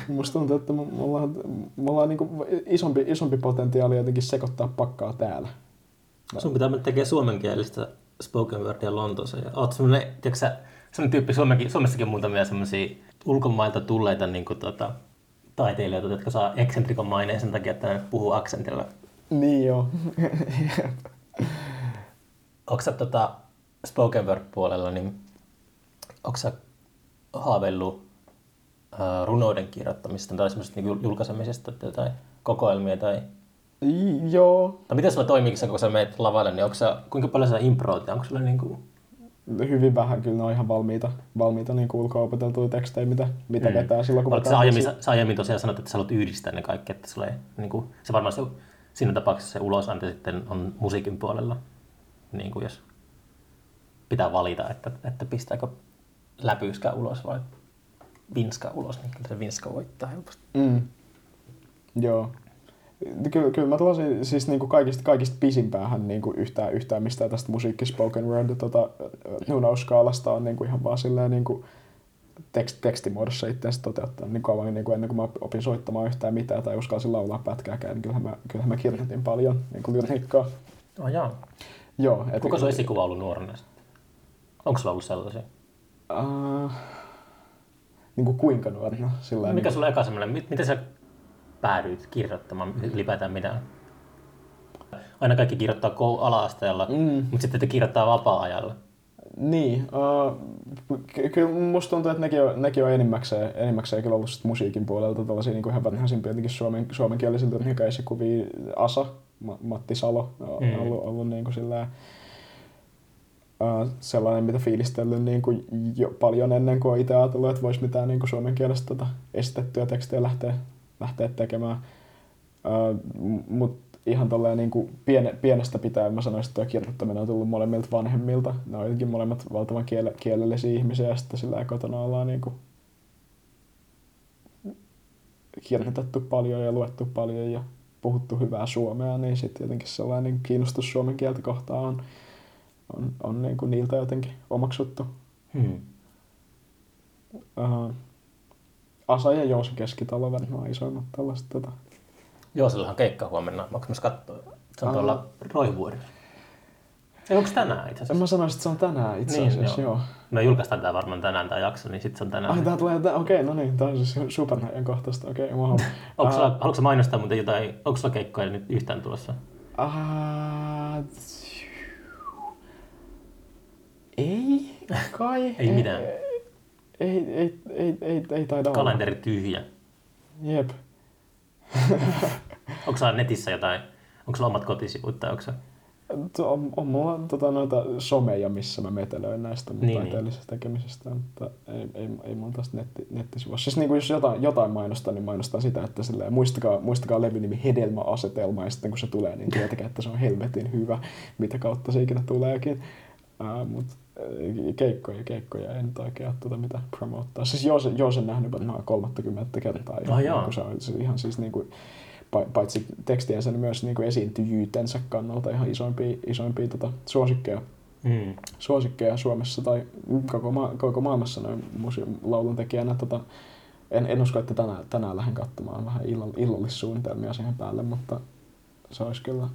musta tuntuu, että me ollaan, me ollaan niin isompi, isompi potentiaali jotenkin sekoittaa pakkaa täällä. Sun pitää mennä tekemään suomenkielistä spoken wordia Lontoossa. Ja oot semmoinen, tiedätkö semmoinen tyyppi, Suomessakin, Suomessakin muutamia semmoisia ulkomailta tulleita niin kuin, tota, taiteilijoita, jotka saa eksentrikon maineen sen takia, että ne puhuu aksentilla. Niin joo. onko sä tota, spoken word puolella, niin onko sä haaveillut runouden kirjoittamista tai semmoisesta niin julkaisemisesta tai kokoelmia tai Joo. Tai miten sulla toimii, kun sä menet lavalle, niin onko sä, kuinka paljon sä improit? Onko sulla niin kuin... Hyvin vähän, kyllä ne on ihan valmiita, valmiita niin ulkoa opeteltuja tekstejä, mitä, mitä mm. vetää silloin, kun Oletko sä aiemmin, sä aiemmin tosiaan sanot, että sä haluat yhdistää ne kaikki, että sulla ei, niin kuin, se varmaan se, siinä tapauksessa se ulosanti sitten on musiikin puolella niin kuin jos pitää valita, että, että pistääkö läpyyskä ulos vai vinska ulos, niin kyllä se vinska voittaa helposti. Mm. Joo. Kyllä, kyllä mä tulisin siis niin kuin kaikista, kaikista pisimpäähän niin kuin yhtään, yhtään mistään tästä musiikki spoken word tota, skaalasta on niin kuin ihan vaan silleen niin kuin tekst, tekstimuodossa itseänsä toteuttaa niin kauan niin kuin ennen kuin mä opin soittamaan yhtään mitään tai uskalsin laulaa pätkääkään, niin kyllähän mä, kyllähän mä kirjoitin paljon niin kuin lyriikkaa. Oh, jaa. Joo, et, Kuka sun esikuva ollut nuorena sitten? Onko sulla ollut sellaisia? Uh, niin kuin kuinka nuorena? Sillä Mikä niin, sulla eka semmoinen, mit- miten sä päädyit kirjoittamaan ylipäätään mitään? Aina kaikki kirjoittaa ala-asteella, Mm. mutta sitten te kirjoittaa vapaa-ajalla. Niin, uh, ky- kyllä musta tuntuu, että nekin on, nekin on enimmäkseen, enimmäkseen kyllä ollut sit musiikin puolelta tällaisia niin ihan vanhaisimpia jotenkin suomen, suomenkielisiltä nykäisikuvia. Asa, Ma- Matti Salo on Mm. ollut, ollut niin kuin sillä, uh, sellainen, mitä fiilistellyt niin kuin jo paljon ennen kuin itse ajatellut, että voisi mitään niin kuin suomen kielestä tota esitettyä tekstejä lähteä, lähteä tekemään. Uh, Mutta ihan tolleen niin kuin piene, pienestä pitäen mä sanoisin, että tuo kirjoittaminen on tullut molemmilta vanhemmilta. Ne on jotenkin molemmat valtavan kiele, kielellisiä ihmisiä ja sitten sillä kotona ollaan niin kuin kirjoitettu paljon ja luettu paljon ja puhuttu hyvää suomea, niin sitten jotenkin sellainen niin kiinnostus suomen kieltä kohtaan on, on, on niin kuin niiltä jotenkin omaksuttu. Hmm. Uh, Asa ja Joosa Keskitalo varmaan isoimmat tällaiset tota, Joo, sillä on keikka huomenna. Onko myös katsoa? Se on Aa. tuolla Roivuorilla. Ei, onko tänään itse En asiassa? mä sanoisi, että se on tänään itse Niin, asiassa, joo. joo. Me julkaistaan tämä varmaan tänään tämä jakso, niin sitten se on tänään. Ai, tää tulee, tää, okei, no niin, tää on siis supernäjän kohtaista, okei, wow. Onko Ah, sulla, haluatko sä mainostaa muuten jotain, onko sulla keikkoja nyt yhtään tulossa? ah, ei, kai. Ei mitään. Ei, ei, ei, ei, ei taida olla. Kalenteri tyhjä. Jep. Onko sulla netissä jotain, onko sulla omat kotisivut tai onko se? On, on mulla tota, noita someja, missä mä metelöin näistä mun Niin, niin, niin. taiteellisesta tekemisestä, mutta ei, ei, ei mulla tästä netti, nettisivussa. Siis niin kuin jos jotain, jotain mainostan, niin mainostan sitä, että silleen, muistakaa, muistakaa levynimi Hedelmäasetelma, ja sitten kun se tulee, niin tietäkää, että se on helvetin hyvä, mitä kautta se ikinä tuleekin. Uh, mutta keikkoja, keikkoja en nyt oikein tuota mitä promoottaa. Siis Joose, Joose nähnyt varmaan 30 kertaa. ja Ah, jaa. kuin se on se ihan siis niin kuin, pa- paitsi tekstiensä, niin myös niin kuin esiintyjyytensä kannalta ihan isoimpia, isoimpia tota, suosikkeja, Mm. suosikkeja Suomessa tai koko, ma- koko maailmassa noin laulun tekijänä. Tota, en, en usko, että tänään, tänään lähden katsomaan vähän illall- illallissuunnitelmia siihen päälle, mutta se olisi kyllä...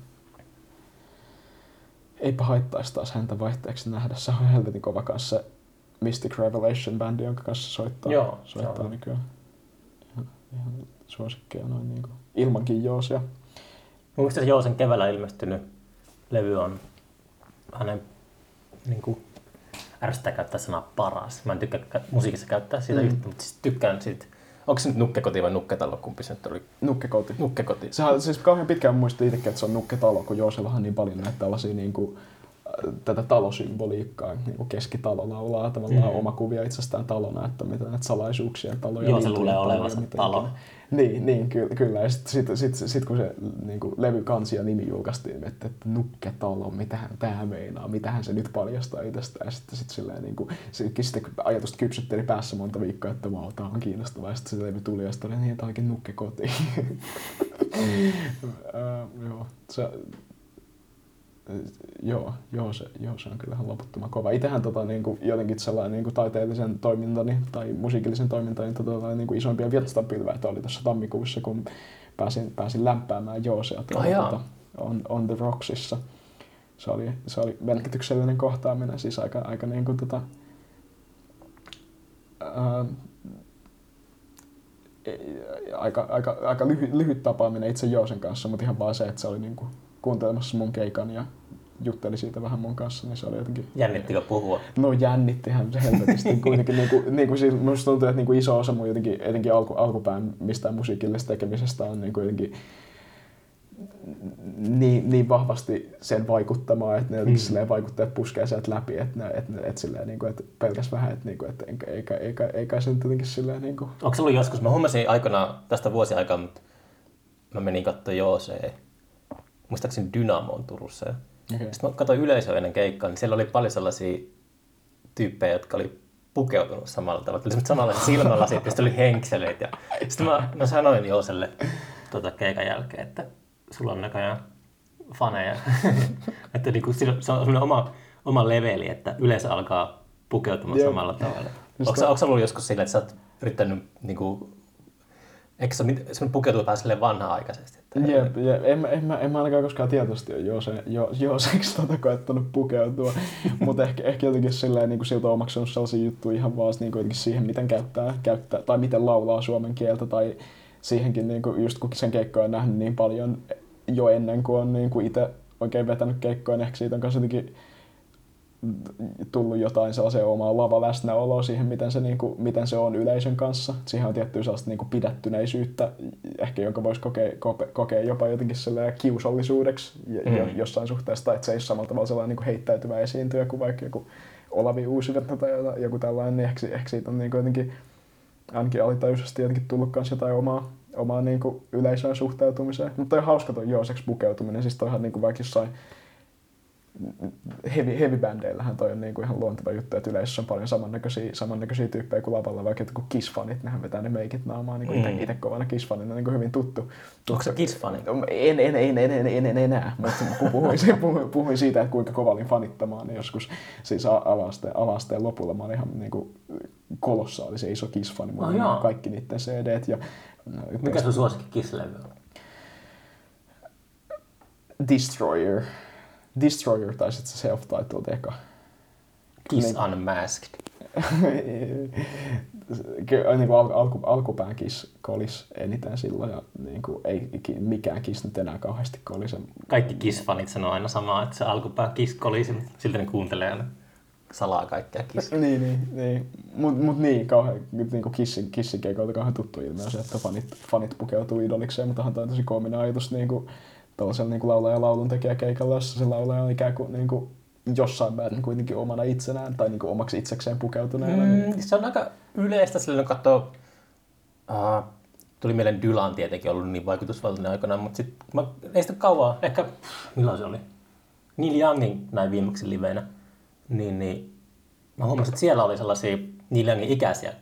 Eipä haittaisi taas häntä vaihteeksi nähdä. Se on helvetin kova kanssa se Mystic Revelation bändi, jonka kanssa soittaa, Joo, se soittaa on. nykyään. Ihan, ihan suosikkeja noin niin kuin, ilmankin joosia. Mun mielestä se Joosen keväällä ilmestynyt levy on hänen niin kuin, ärsyttää käyttää sanaa paras. Mä en tykkää kä- musiikissa käyttää siitä Mm. mm. yhtä, mutta siis tykkään siitä. Onko se nyt nukkekoti vai nukketalo, kumpi se nyt oli? Nukkekoti. Nukkekoti. Sehän on siis kauhean pitkään muistin itsekin, että se on nukketalo, kun Joosellahan niin paljon näitä tällaisia niin kuin, äh, tätä talosymboliikkaa, niin kuin keskitalo laulaa tavallaan Mm. mm. oma kuvia itsestään talona, että mitä näitä salaisuuksia taloja Joo, se luulee olevansa talo. Niin, niin ky- kyllä. Ja sitten sit, sit, sit, kun se niin kuin levy kansi ja nimi julkaistiin, että, että nukketalo, mitähän tämä meinaa, mitähän se nyt paljastaa itsestään. Ja sitten sit silleen, niin kuin, se, sitten ajatusta kypsytteli päässä monta viikkoa, että vau, tämä on kiinnostavaa. Ja sitten se levy tuli ja sitten oli niin, että olikin nukkekoti. uh, joo, se, joo, joo, se, joo, se on kyllähän loputtoman kova. Itsehän tota, niin kuin, jotenkin sellainen niin kuin taiteellisen toimintani tai musiikillisen toimintani tota, niin kuin isoimpia virstanpilveitä oli tuossa tammikuussa, kun pääsin, pääsin lämpäämään Joosea tuolla, jaa. tota, on, on the Rocksissa. Se oli, se oli merkityksellinen kohtaaminen, siis aika, aika niin kuin, tota, ää, aika, aika, aika lyhyt, lyhyt tapaaminen itse Joosen kanssa, mutta ihan vaan se, että se oli niinku kuuntelemassa mun keikan ja jutteli siitä vähän mun kanssa, niin se oli jotenkin... Jännittikö puhua? No jännittihän se helvetisti. Kuitenkin niinku, niinku, siis musta tuntuu, että niinku iso osa mun jotenkin, etenkin alku, alkupään mistään musiikillisesta tekemisestä on niinku jotenkin niin, niin vahvasti sen vaikuttamaa, että ne jotenkin Mm. silleen vaikuttajat puskee sieltä läpi, että, ne, että, että, silleen, niin kuin, että pelkäs vähän, että, niin kuin, että eikä, eikä, eikä, eikä se nyt jotenkin silleen niin kuin, Onko se ollut joskus, mä huomasin aikana tästä vuosi aikaa, mutta mä menin katsoa Joosea. Muistaakseni Dynamo on Turussa. Ja okay. Sitten mä katsoin yleisöä ennen keikkaa, niin siellä oli paljon sellaisia tyyppejä, jotka oli pukeutunut samalla tavalla. Samanlaiset silmälasit ja sitten oli henkseleet. Ja sitten mä, mä sanoin Jooselle tuota keikan jälkeen, että sulla on näköjään faneja. että niinku, sillä- se on semmoinen oma, oma leveli, että yleensä alkaa pukeutumaan samalla tavalla. Onko, sä- onko ollut joskus silleen, että sä oot yrittänyt niinku, eikö se, se pukeutuu vähän silleen vanha-aikaisesti? Että Jep, jep. En, en, mä, en mä ainakaan koskaan tietoisesti ole joose, jo, jooseksi tota koettanut pukeutua, mutta ehkä, ehkä jotenkin silleen niin kuin siltä omaksunut sellaisia juttuja ihan vaan niin kuin siihen, miten käyttää, käyttää, tai miten laulaa suomen kieltä, tai siihenkin niin kuin, just kun sen keikkoja on nähnyt niin paljon jo ennen kuin on niin kuin itse oikein vetänyt keikkoja, niin ehkä siitä on kanssa jotenkin tullut jotain sellaisia omaa lavaläsnäoloa siihen, miten se, niin kuin, miten se on yleisön kanssa. Siihen on tiettyä sellaista niin kuin pidättyneisyyttä, ehkä jonka voisi kokea, kokea jopa jotenkin sellainen kiusallisuudeksi mm. jo, jossain suhteessa, tai että se ei ole samalla tavalla sellainen niin kuin heittäytyvä esiintyjä kuin vaikka joku Olavi Uusivirta tai joku- tällainen, niin ehkä, ehkä siitä on niin kuin jotenkin ainakin alitajuisesti jotenkin tullut myös jotain omaa, omaa niin kuin yleisöön suhteutumiseen. Mutta on hauska toi jooseksi pukeutuminen, siis toihan niin kuin vaikka jossain heavy, heavy-bändeillähän toi on niinku ihan luonteva juttu, että yleisössä on paljon samannäköisiä, samannäköisiä tyyppejä kuin lavalla, vaikka jotkut Kiss-fanit, nehän vetää ne meikit naamaan, niin Mm. itse kovana Kiss-fanina niin hyvin tuttu. Onko se Kiss-fani? En, en, en, en, en, en, en enää, mutta puhuin, puhuin, puhuin, siitä, että kuinka kova olin fanittamaan, niin joskus siis alasteen, alasteen lopulla mä olin ihan niin kuin kolossaalisen iso Kiss-fani, mulla Oh, joo. kaikki niiden CDt ja Mikä sun suosikki Kiss-levy on? Destroyer. Destroyer tai sitten se self-titled eka. Kiss Niin. Unmasked. Kyllä niin kuin al, alku, alkupään Kiss kolis eniten silloin ja niin kuin, ei ki- mikään Kiss nyt enää kauheasti kolise. Kaikki Kiss-fanit sanoo aina samaa, että se alkupää Kiss kolisi, mutta silti ne kuuntelee aina salaa kaikkea Kiss. Niin, niin, niin. Mut, mut niin, kauhean, niin kuin Kissin, Kissin keikoilta kauhean tuttu ilmiö on se, että fanit, fanit pukeutuu idolikseen, mutta toi tosi koominen ajatus niin kuin, tällaisella niin kuin laulaja ja lauluntekijä keikalla, jossa se laulaja on ikään kuin, niin kuin jossain määrin kuitenkin omana itsenään tai niin kuin omaksi itsekseen pukeutuneena. Niin, Mm, se on aika yleistä silloin, kun katsoo... Uh, tuli mieleen Dylan tietenkin ollut niin vaikutusvaltainen aikana, mutta sit, mä, ei sitä kauan, ehkä milloin se oli? Neil Youngin näin viimeksi liveinä, niin, niin mä huomasin, että siellä oli sellaisia Neil Youngin ikäisiä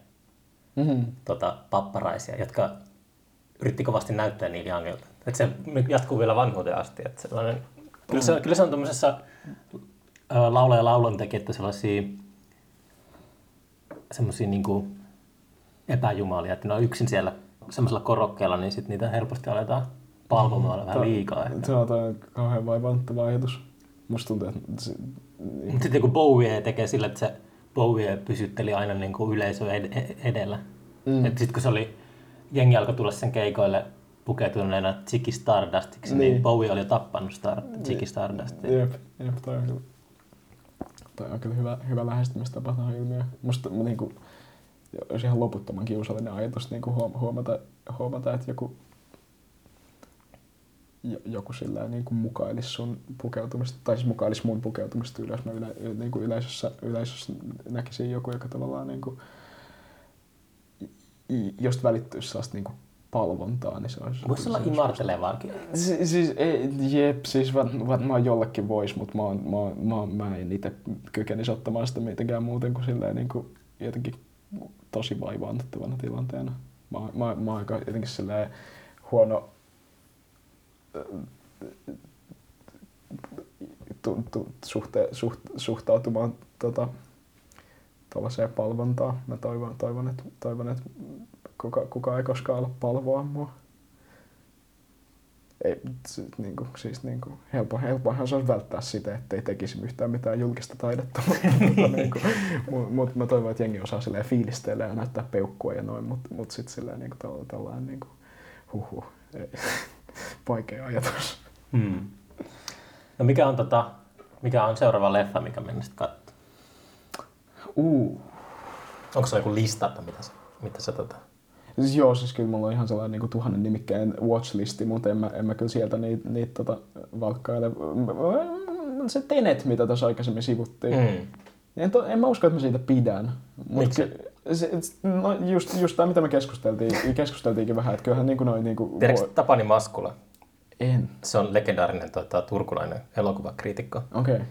mm-hmm. tota, papparaisia, jotka yritti kovasti näyttää Neil Youngilta. Että se jatkuu vielä vanhuuteen asti. Että sellainen, kyllä, se, kyllä se on tuommoisessa laulaja laulun tekijöitä sellaisia semmoisia niinku epäjumalia, että ne on yksin siellä semmoisella korokkeella, niin sitten niitä helposti aletaan palvomaan vähän liikaa. Se on toi kauhean vaivannuttava ajatus. Musta tuntuu, että se, niin, Mutta sitten kun Bowie tekee sillä, että se Bowie pysytteli aina niin kuin yleisö ed- e- edellä. Mm. Mm. Sitten kun se oli, jengi alkoi tulla sen keikoille pukeutuneena Ziggy Stardustiksi, niin, Niin. niin Bowie oli jo tappanut Star, Ziggy Stardustia. Jep, jep, toi on kyllä, toi on kyllä hyvä, hyvä lähestymistapa tähän ilmiöön. Musta niin kuin, olisi ihan loputtoman kiusallinen ajatus niin kuin huomata, huomata, että joku, jo- joku sillä niin kuin mukailisi sun pukeutumista, tai siis mukailisi mun pukeutumista ylös. Mä yle, niin kuin yleisössä, yleisössä näkisin joku, joka tavallaan niin kuin, josta välittyisi sellaista niin kuin palvontaa, niin se olisi... Voisi olla imartelevaakin. Si- siis, ei, jep, siis var- varmaan jollekin vois, mutta mä, oon, mä, oon, mä, oon, mä en itse kykenisi ottamaan sitä mitenkään muuten kuin silleen niin kuin jotenkin tosi vaivaannuttavana tilanteena. Mä, mä, mä oon aika jotenkin silleen huono tu, tu, suhte, suht, suhtautumaan tota, tuollaiseen palvontaan. Mä toivon, toivon että, toivon, että kuka, kuka ei koskaan ala palvoa mua. Ei, se, niin kuin, siis niin kuin, helppo, helppohan se olisi välttää sitä, ettei tekisi yhtään mitään julkista taidetta. mutta niin kuin, mut, mut mä toivon, että jengi osaa silleen fiilistellä ja näyttää peukkua ja noin, mutta mut sitten silleen niin kuin, tällä- tällainen niin kuin, huhhuh, ei, vaikea ajatus. Hmm. No mikä on, tota, mikä on seuraava leffa, mikä menisit katsoa? Uh. Onko se joku lista, että mitä sä, mitä sä tota... Siis joo, siis kyllä mulla on ihan sellainen niin kuin tuhannen nimikkeen watchlisti, mutta en mä, en mä kyllä sieltä niitä niit, tota, valkkaile. Se Tenet, mitä tuossa aikaisemmin sivuttiin. Mm. En, to, en mä usko, että mä siitä pidän. Mut Miksi? ky- Se, no just, just tämä, mitä me keskusteltiin, keskusteltiinkin vähän, että kyllähän niin kuin noin niin kuin, Tiedätkö Tapani Maskula? En. Se on legendaarinen tota, turkulainen elokuvakriitikko. Okei. Okay.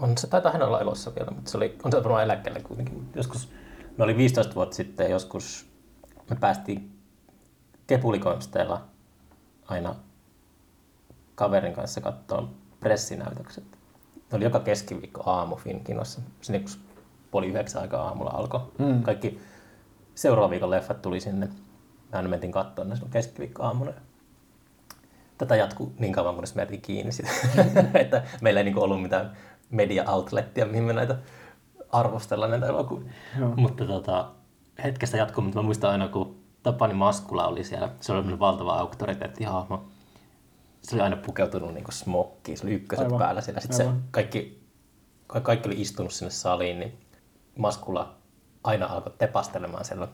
On se, taitaa hän olla elossa vielä, mutta se oli, on se varmaan eläkkeellä kuitenkin. Joskus, me oli 15 vuotta sitten, joskus me päästiin kepulikoimsteella aina kaverin kanssa katsoa pressinäytökset. Ne oli joka keskiviikko aamu Finkinossa. Sinne kun puoli yhdeksän aikaa aamulla alkoi. Mm. Kaikki seuraavan viikon leffat tuli sinne. Mä aina mentiin katsoa ne silloin keskiviikko aamuna. Tätä jatkuu niin kauan, kunnes me kiinni sitä. että meillä ei niinku ollut mitään media-outlettia, mihin me näitä arvostellaan näitä elokuvia. Mutta tota, hetkestä jatkuu, mutta mä muistan aina, kun Tapani Maskula oli siellä. Se oli mm. valtava auktoriteettihahmo. Se oli aina pukeutunut niin smokkiin, se oli ykköset Aivan. päällä siellä. Sitten se kaikki, ka- kaikki oli istunut sinne saliin, niin Maskula aina alkoi tepastelemaan siellä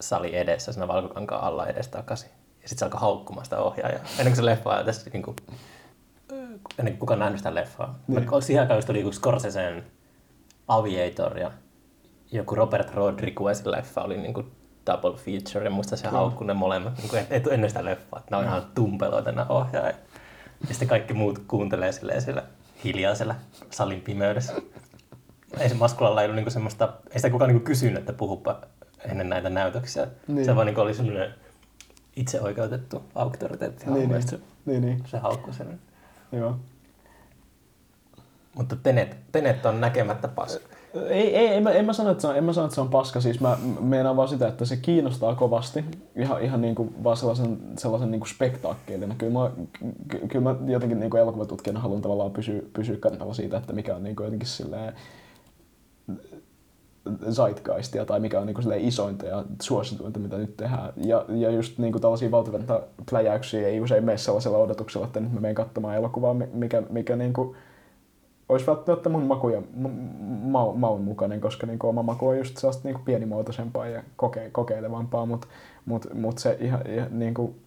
sali edessä, siinä valkokankaan alla edestakaisin. Ja sitten se alkoi haukkumaan sitä ohjaajaa. Ennen kuin se leffa tässä niin kuin, ennen kuin kukaan nähnyt sitä leffaa. Niin. Niin. Siihen aikaan just oli Scorseseen Aviator ja joku Robert Rodriguezin leffa oli niin kuin double feature ja muista se haukkui ne molemmat niin kuin et, ennen sitä leffaa. että Ne on ihan tumpeloita nämä ohjaajat. Ja sitten kaikki muut kuuntelee silleen siellä hiljaisella salin pimeydessä. Ei se Maskulalla ei ollut niinku semmoista, ei sitä kukaan niinku kysynyt, että puhupa ennen näitä näytöksiä. Niin. Niin. Se vaan niinku oli semmoinen itseoikeutettu auktoriteetti. Niin, niin. Se, Niin, niin. se haukkui sen. Joo. Mutta Tenet, Tenet on näkemättä paska. Ei, ei en, mä, en, mä sano, että se on, en mä sano, että se on paska. Siis mä meinaan vaan sitä, että se kiinnostaa kovasti. Ihan, ihan niin kuin vaan sellaisen, sellaisen niin kuin spektaakkelina. Kyllä mä, ky, kyllä mä jotenkin niin kuin elokuvatutkijana haluan tavallaan pysyä, pysyä kannalla siitä, että mikä on niin kuin jotenkin silleen zeitgeistia tai mikä on niin kuin isointa ja suosituinta, mitä nyt tehdään. Ja, ja just niin kuin tällaisia valtavirtapläjäyksiä ei usein mene sellaisella odotuksella, että nyt mä menen katsomaan elokuvaa, mikä, mikä niin kuin olisi välttämättä mun maku ja ma- maun mukainen, koska niin oma maku on just sellaista niin pienimuotoisempaa ja koke- kokeilevampaa, mutta mut, mut se ihan, ihan niin kuin,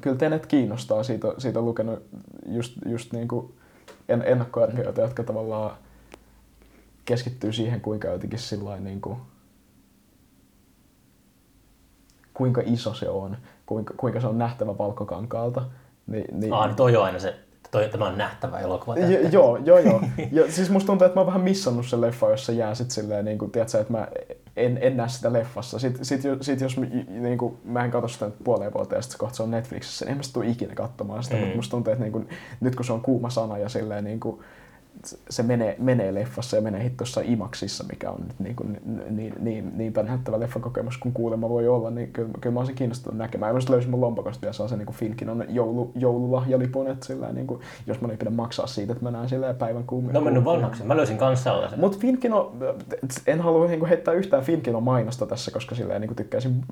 kyllä Tenet kiinnostaa, siitä, siitä on lukenut just, just niin kuin en, ennakkoarvioita, jotka tavallaan keskittyy siihen, kuinka jotenkin sillain niin kuin, kuinka iso se on, kuinka, kuinka se on nähtävä valkokankaalta. Niin, niin, Aa, niin toi on aina se, toi, tämä on nähtävä elokuva. Jo, joo, joo, joo. Ja siis musta tuntuu, että mä oon vähän missannut sen leffa, jos se jää sit silleen, niin kuin, tiedätkö, että mä en, en näe sitä leffassa. Sitten sit, sit jos niin kuin, mä en katso sitä nyt puoleen vuoteen ja sitten kohta se on Netflixissä, niin en mä sit tuu ikinä katsomaan sitä. Mm. Mutta musta tuntuu, että niin kuin, nyt kun se on kuuma sana ja silleen niin kuin, se menee, menee leffassa ja menee hittossa imaksissa, mikä on nyt niin, kuin, niin, niin, niinpä näyttävä leffakokemus kuin kuulemma voi olla, niin kyllä, kyllä mä olisin kiinnostunut näkemään. Ja mä löysin mun lompakosta vielä sellaisen niin Finkinon joulu, joululahjalipun, että sillä, niin kuin, jos mä ei pidä maksaa siitä, että mä näen sillä päivän kuumia. Ne on mennyt vanhaksi. Mä löysin kanssa sellaisen. Mutta Finkino, en halua niinku heittää yhtään Finkino mainosta tässä, koska sillä niinku tykkäisin,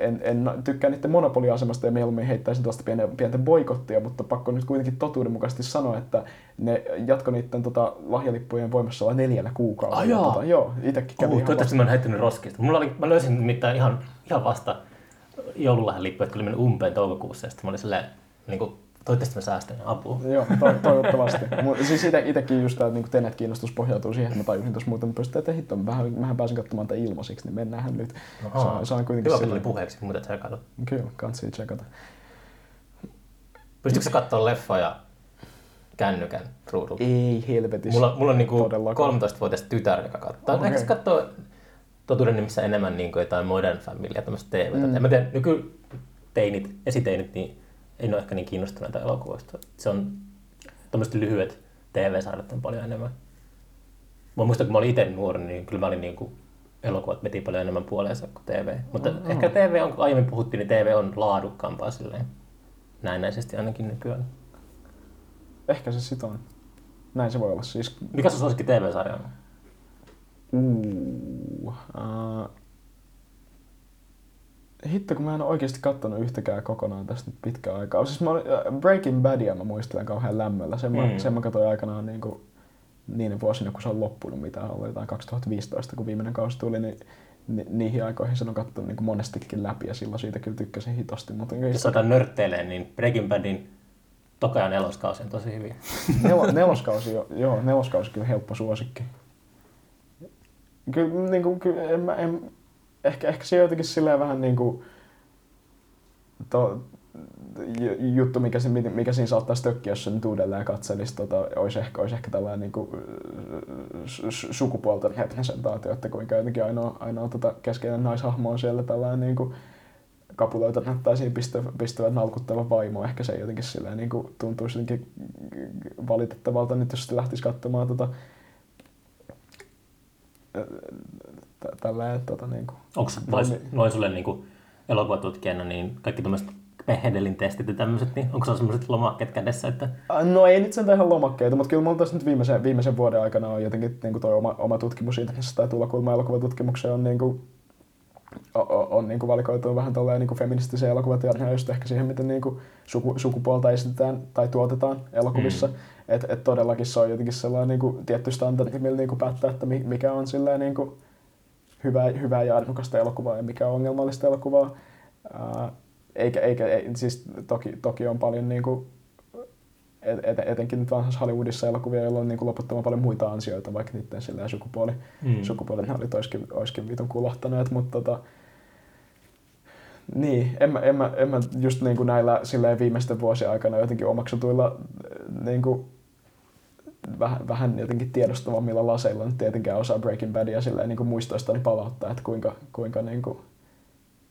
en, en tykkää niiden monopoliasemasta ja mieluummin heittäisin tuosta pientä, pientä boikottia, mutta pakko nyt kuitenkin totuudenmukaisesti sanoa, että ne jatko niiden tota, lahjalippujen voimassa olla neljällä kuukaudella. Ai jaa. Tota, joo, itekin kävi Uh, ihan toivottavasti mä oon heittänyt roskista. Mulla oli, mä löysin nimittäin ihan, ihan vasta joululahjan lippu, että oli mennyt umpeen toukokuussa. Ja sitten mä olin silleen, niin kuin, toivottavasti mä säästän apua. Joo, to- toivottavasti. Mut siis ite, itekin just tämä niin Tenet kiinnostus pohjautuu siihen, että mä tajusin tuossa muuten pystyä, että hitto, mähän, mähän pääsin katsomaan tätä ilmaisiksi, niin mennäänhän nyt. Saan, saan kuitenkin Hyvä, sille- puheeksi, mutta katso. Kyllä, kansi tsekata. Pystytkö sä katsoa leffoja kännykän ruudulta? Ei helvetissä. Mulla, mulla on niinku Todellakaan. 13-vuotias tytär, joka katsoo. Okay. Ehkä se katsoo totuuden nimissä enemmän niinku jotain Modern Familya, tämmöistä TVtä. Mm. En mä tiedä, nykyteinit, esiteinit, niin ei ole ehkä niin kiinnostuneita elokuvista. Se on tämmöiset lyhyet TV-sarjat on paljon enemmän. Mä muistan, kun mä olin itse nuori, niin kyllä mä olin niinku elokuvat veti paljon enemmän puoleensa kuin TV. Mutta Mm. mm. ehkä TV on, kun aiemmin puhuttiin, niin TV on laadukkaampaa silleen. Näennäisesti ainakin nykyään. Ehkä se sit on. Näin se voi olla siis. Mikä sun suosikki TV-sarja on? Uh, uh, hitto, kun mä en ole oikeasti kattonut yhtäkään kokonaan tästä nyt pitkään aikaa. Siis mä olin, Breaking Badia mä muistelen kauhean lämmöllä. Sen, mm. mä, sen mä katsoin aikanaan niin kuin, niinä vuosina, kun se on loppunut, mitä oli jotain 2015, kun viimeinen kausi tuli, niin ni, niihin aikoihin sen on katsonut niin monestikin läpi ja silloin siitä kyllä tykkäsin hitosti. Mutta Jos otan nörtteilee, niin Breaking Badin toka ja neloskausi on tosi hyviä. Nel, neloskausi, jo- joo, neloskausi kyllä helppo suosikki. Kyllä, niin kuin, kyllä en, mä- en, ehkä, ehkä se jotenkin silleen vähän niin kuin, to, ju- juttu, mikä, se, mikä siinä saattaisi tökkiä, jos se nyt uudelleen katselisi, tota, olisi, ehkä, olisi ehkä tällainen niin kuin, su- su- sukupuolten representaatio, että kuinka jotenkin ainoa, ainoa tota keskeinen naishahmo on siellä tällainen niin kuin, kapuloita näyttäisiin pistävän, pistävän nalkuttava vaimo. Ehkä se jotenkin silleen, niin kuin, tuntuisi jotenkin valitettavalta nyt, jos sitten lähtisi katsomaan tota, tä- tälleen, tota niinku. Onko Vai- noin sulle niin kuin elokuvatutkijana, niin kaikki tämmöiset Behedelin testit ja tämmöiset, niin onko se sellaiset lomakkeet kädessä, että No ei nyt sen ihan lomakkeita, mutta kyllä mulla tässä nyt viimeisen, viimeisen vuoden aikana on jotenkin niin toi oma, oma tutkimus internetissä tai tulla kulma elokuvatutkimukseen on, niin kuin, on, on niin kuin valikoitunut vähän tolleen niin feministisiä elokuvat ja just ehkä siihen, miten niin kuin suku, sukupuolta esitetään tai tuotetaan elokuvissa. Mm. Että et todellakin se on jotenkin sellainen niin kuin, tietty standardi, millä niin kuin päättää, että mi- mikä on silleen, niin kuin, hyvää, hyvää ja arvokasta elokuvaa ja mikä on ongelmallista elokuvaa. Ää, eikä, eikä, ei, siis toki, toki on paljon niin kuin, et, et, etenkin nyt vanhassa Hollywoodissa elokuvia, joilla on niin kuin loputtoman paljon muita ansioita, vaikka niiden silleen sukupuoli, Mm. sukupuolet ne olit olisikin, olisikin vitun kulahtaneet, mutta tota, niin, en mä, en mä, en mä just niin kuin näillä silleen viimeisten vuosien aikana jotenkin omaksutuilla niin kuin, vähän, vähän jotenkin tiedostavammilla laseilla nyt tietenkään osaa Breaking Badia silleen niin kuin muistoistani palauttaa, että kuinka, kuinka, niin kuin,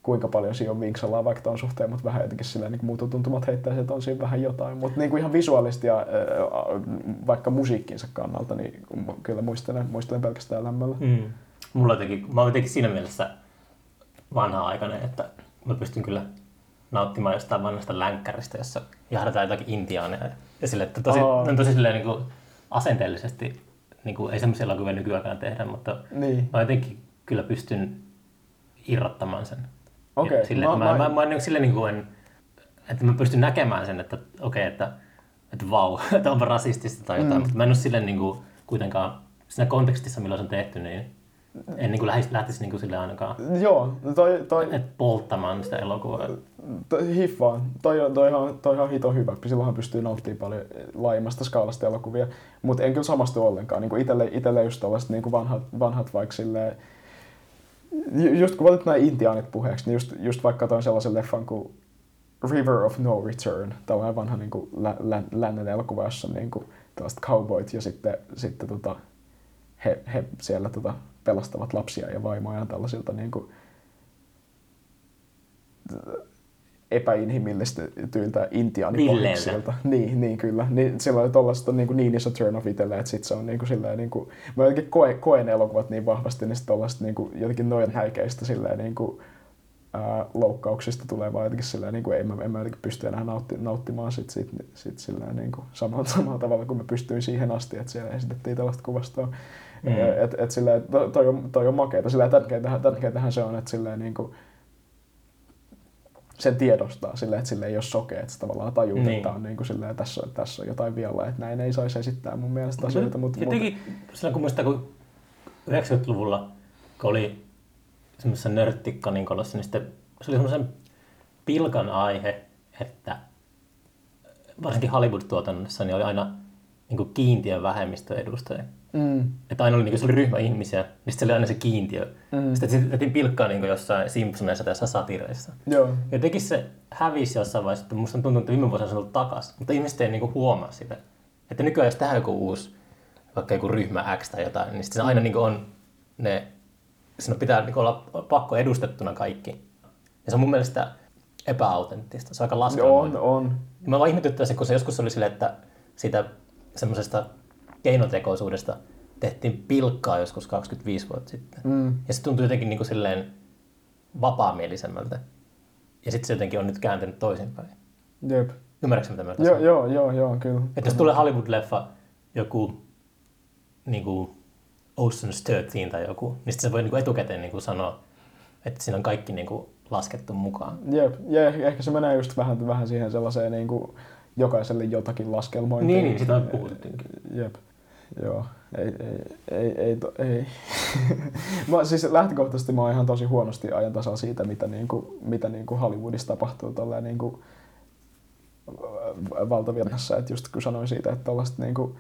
kuinka paljon siinä on vinksalaa vaikka ton suhteen, mutta vähän jotenkin silleen niin mututuntumat heittäisi, että on siinä vähän jotain. Mutta niin kuin ihan visuaalisesti ja vaikka musiikkinsa kannalta, niin kyllä muistelen, muistelen pelkästään lämmöllä. Mm. Mulla jotenkin, mä oon jotenkin siinä mielessä vanha-aikainen, että mä pystyn kyllä nauttimaan jostain vanhasta länkkäristä, jossa jahdataan jotakin intiaaneja. Ja sille, että tosi, Aa. on tosi silleen, niin kuin, asenteellisesti, niin kuin, ei semmoisia elokuvia nykyaikana tehdä, mutta Niin. mä jotenkin kyllä pystyn irrottamaan sen. Okei, Ja Sille, mä- mä, mä, mä- mä, niin silleen, niin kuin en, että mä pystyn näkemään sen, että okei, että, että vau, että onpa rasistista tai jotain, Mm. mutta mä en ole silleen niin kuin, kuitenkaan siinä kontekstissa, milloin se on tehty, niin en niin kuin lähtisi, lähtisi niin kuin sille ainakaan Joo, toi, toi, et polttamaan sitä elokuvaa. toi hiffaan. Toi, on- toi, on, toi on hito hyvä. Silloinhan pystyy nauttimaan paljon laajemmasta skaalasta elokuvia. Mutta en kyllä samastu ollenkaan. Niin itelle, itelle just tällaiset niin vanhat, vanhat vaikka silleen, just kun valitit nämä intiaanit puheeksi, niin just, just vaikka toin sellaisen leffan kuin River of No Return, tällainen vanha niin kuin lä, lä, lännen elokuva, jossa niin kuin tällaiset cowboyt ja sitten, sitten tota, he, he siellä tota, pelastavat lapsia ja vaimojaan tällaisilta niin kuin, epäinhimillistetyiltä intiaanipahiksilta. Niin, niin kyllä. Niin, sillä oli tollaista niin, niin iso turn off itselle, että sit se on niin kuin, silleen, niin kuin, mä jotenkin koen, koen elokuvat niin vahvasti, niin tollaista niin kuin, jotenkin noin häikeistä silleen, niin kuin, ää, loukkauksista tulee vaan jotenkin silleen, niin kuin, ei mä, en mä jotenkin pysty enää nautti, nauttimaan sit, sit, sit silleen, niin kuin, samalla, samalla tavalla kuin mä pystyin siihen asti, että siellä esitettiin tällaista kuvastoa. Mm. Et, et silleen, to, toi, on, toi on makeeta. Silleen tärkeintähän, tärkeintähän se on, että silleen, niin kuin, sen tiedostaa silleen, että sille ei ole sokea, että se tavallaan tajuu, Niin. että on niin kuin silleen, tässä, tässä on jotain vialla, että näin ei saisi esittää mun mielestä asioita. Mutta, mutta, Jotenkin silloin kun muistaa, kun 90-luvulla, kun oli semmoisessa nörttikaninkolossa, niin sitten se oli semmoisen pilkan aihe, että varsinkin Hollywood-tuotannossa niin oli aina niin kuin kiintiön vähemmistöedustajia. Mm, Että aina oli, niin kuin, se oli ryhmä ihmisiä, niin sitten se oli aina se kiintiö. Mm. Sitten sitten pilkkaa niin kuin jossain Simpsoneissa tai jossain satireissa. joo, Jotenkin se hävisi jossain vaiheessa, että musta on tuntunut, että viime vuosina se on ollut takas, mutta ihmiset ei niinku huomaa sitä. Että nykyään jos tehdään joku uusi, vaikka joku ryhmä X tai jotain, niin sitten se aina niinku on ne, siinä pitää niinku olla pakko edustettuna kaikki. Ja se on mun mielestä epäautenttista, se on aika on, laskelmoitu. on. Mä vaan ihmetyttää se, kun se joskus oli silleen, että siitä semmoisesta keinotekoisuudesta tehtiin pilkkaa joskus 25 vuotta sitten. Mm, Ja se tuntuu jotenkin niin kuin silleen vapaamielisemmältä. Ja sitten se jotenkin on nyt kääntynyt toisinpäin. jep. Ymmärrätkö mitä mä Joo, joo, joo, joo, kyllä. Että jos tulee Hollywood-leffa, joku niin kuin Ocean's 13 tai joku, niin sitten se voi niin kuin etukäteen niin kuin sanoa, että siinä on kaikki niin kuin laskettu mukaan. Jep, ja ehkä- se menee just vähän, vähän siihen sellaiseen niin kuin jokaiselle jotakin laskelmointiin. Niin, niin, sitä on puhuttukin. Jep. Joo, ei, ei, ei, ei, to, ei. mä, siis lähtökohtaisesti mä oon ihan tosi huonosti ajan tasalla siitä, mitä, niinku, mitä niinku Hollywoodissa tapahtuu tolleen niinku valtavirrassa. Että just kun sanoin siitä, että tällaiset niinku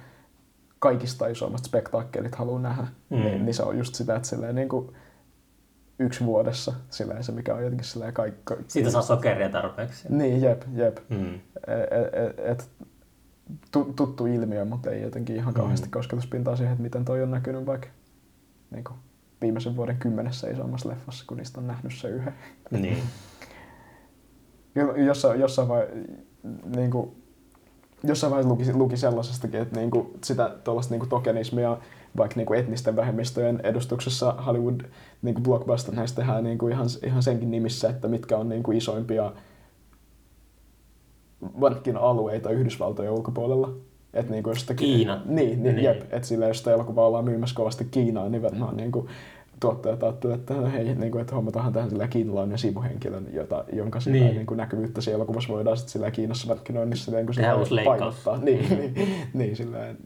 kaikista isoimmat spektaakkelit haluaa nähdä, Mm. niin, niin, se on just sitä, että silleen niinku yksi vuodessa, silleen se mikä on jotenkin silleen kaikki. Siitä saa sokeria tarpeeksi. Niin, jep, jep. Mm. Et, et, tu- tuttu ilmiö, mutta ei jotenkin ihan kauheasti Mm. kosketuspintaa siihen, että miten toi on näkynyt vaikka niin kuin, viimeisen vuoden kymmenessä isommassa leffassa, kun niistä on nähnyt se yhden. Niin. Jo- Jossain, jossain, vai, niin kuin, jossain vaiheessa luki, luki sellaisestakin, että niin kuin, sitä tuollaista niin tokenismia vaikka niin kuin etnisten vähemmistöjen edustuksessa Hollywood niin kuin blockbuster näistä tehdään niin kuin ihan, ihan senkin nimissä, että mitkä on niin kuin isoimpia alueita Yhdysvaltojen ulkopuolella. Et niin kuin jostakin, Kiina. Niin, niin, Niin. jep. Että sillä jos sitä elokuvaa ollaan myymässä kovasti Kiinaan, niin varmaan niin kuin tuottajat ajattelevat, että hei, niin kuin, että hommatahan tähän sillä kiinalainen sivuhenkilön, jota, jonka sillä Niin. niin. Niin kuin näkyvyyttä siellä elokuvassa voidaan sitten sillä Kiinassa markkinoinnissa kun Tehdään sillä painottaa. Niin, niin, niin silleen,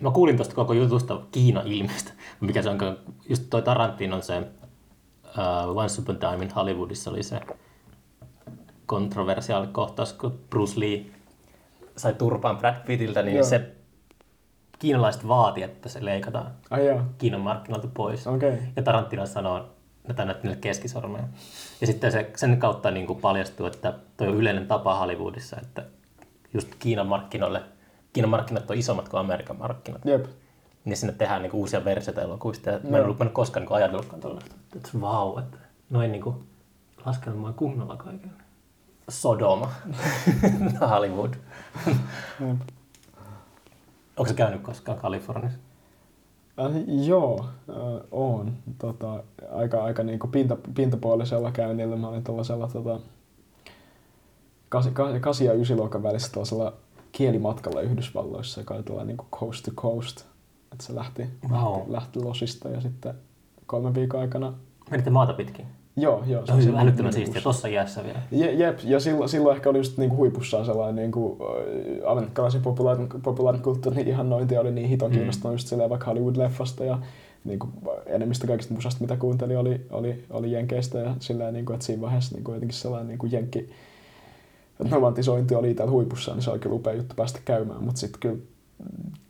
Mä kuulin tuosta koko jutusta Kiina-ilmiöstä, mikä se on, just toi Tarantino on se uh, Once Upon a Time in Hollywoodissa oli se kontroversiaali kohtaus, kun Bruce Lee sai turpaan Brad Pittiltä, niin Joo. se kiinalaiset vaati, että se leikataan ai jaa, Kiinan markkinoilta pois. Okay. Ja Tarantino sanoo, että näyttää niille keskisormeja. Ja sitten se, sen kautta niin kuin paljastuu, että toi on yleinen tapa Hollywoodissa, että just Kiinan markkinoille, Kiinan markkinat on isommat kuin Amerikan markkinat. Jep. Niin sinne tehdään niin kuin uusia versioita elokuvista. Ja mä en Joo. ollut koskaan niin ajatellutkaan tuollaista. Että vau, että noin niin kuin laskelmoin kunnolla kaiken. Sodoma. Hollywood. Jep. Onko se käynyt koskaan Kaliforniassa? Äh, joo, äh, on. Tota, aika aika niinku pinta, pintapuolisella käynnillä. Mä olin tuollaisella tota, kasi, kasi, kasi ja ysiluokan välissä tuollaisella kielimatkalla Yhdysvalloissa, joka oli tuolla niinku coast to coast. Että se lähti, Wow. lähti, lähti losista ja sitten kolmen viikon aikana... Menitte maata pitkin? Joo, joo. Se on siinä älyttömän niinku- siistiä. Tossa iässä vielä. Je, jep, ja silloin, silloin ehkä oli just niinku huipussaan sellainen niinku, äh, amerikkalaisen populaarin, populaarin kulttuurin ihannointi oli niin hiton Mm. kiinnostunut just silleen vaikka Hollywood-leffasta ja niinku, enemmistö kaikista musasta, mitä kuuntelin, oli, oli, oli jenkeistä ja silleen, niinku, että siinä vaiheessa niinku, jotenkin sellainen niinku, jenkki romantisointi oli täällä huipussaan, niin se oli kyllä upea juttu päästä käymään, mutta sitten kyllä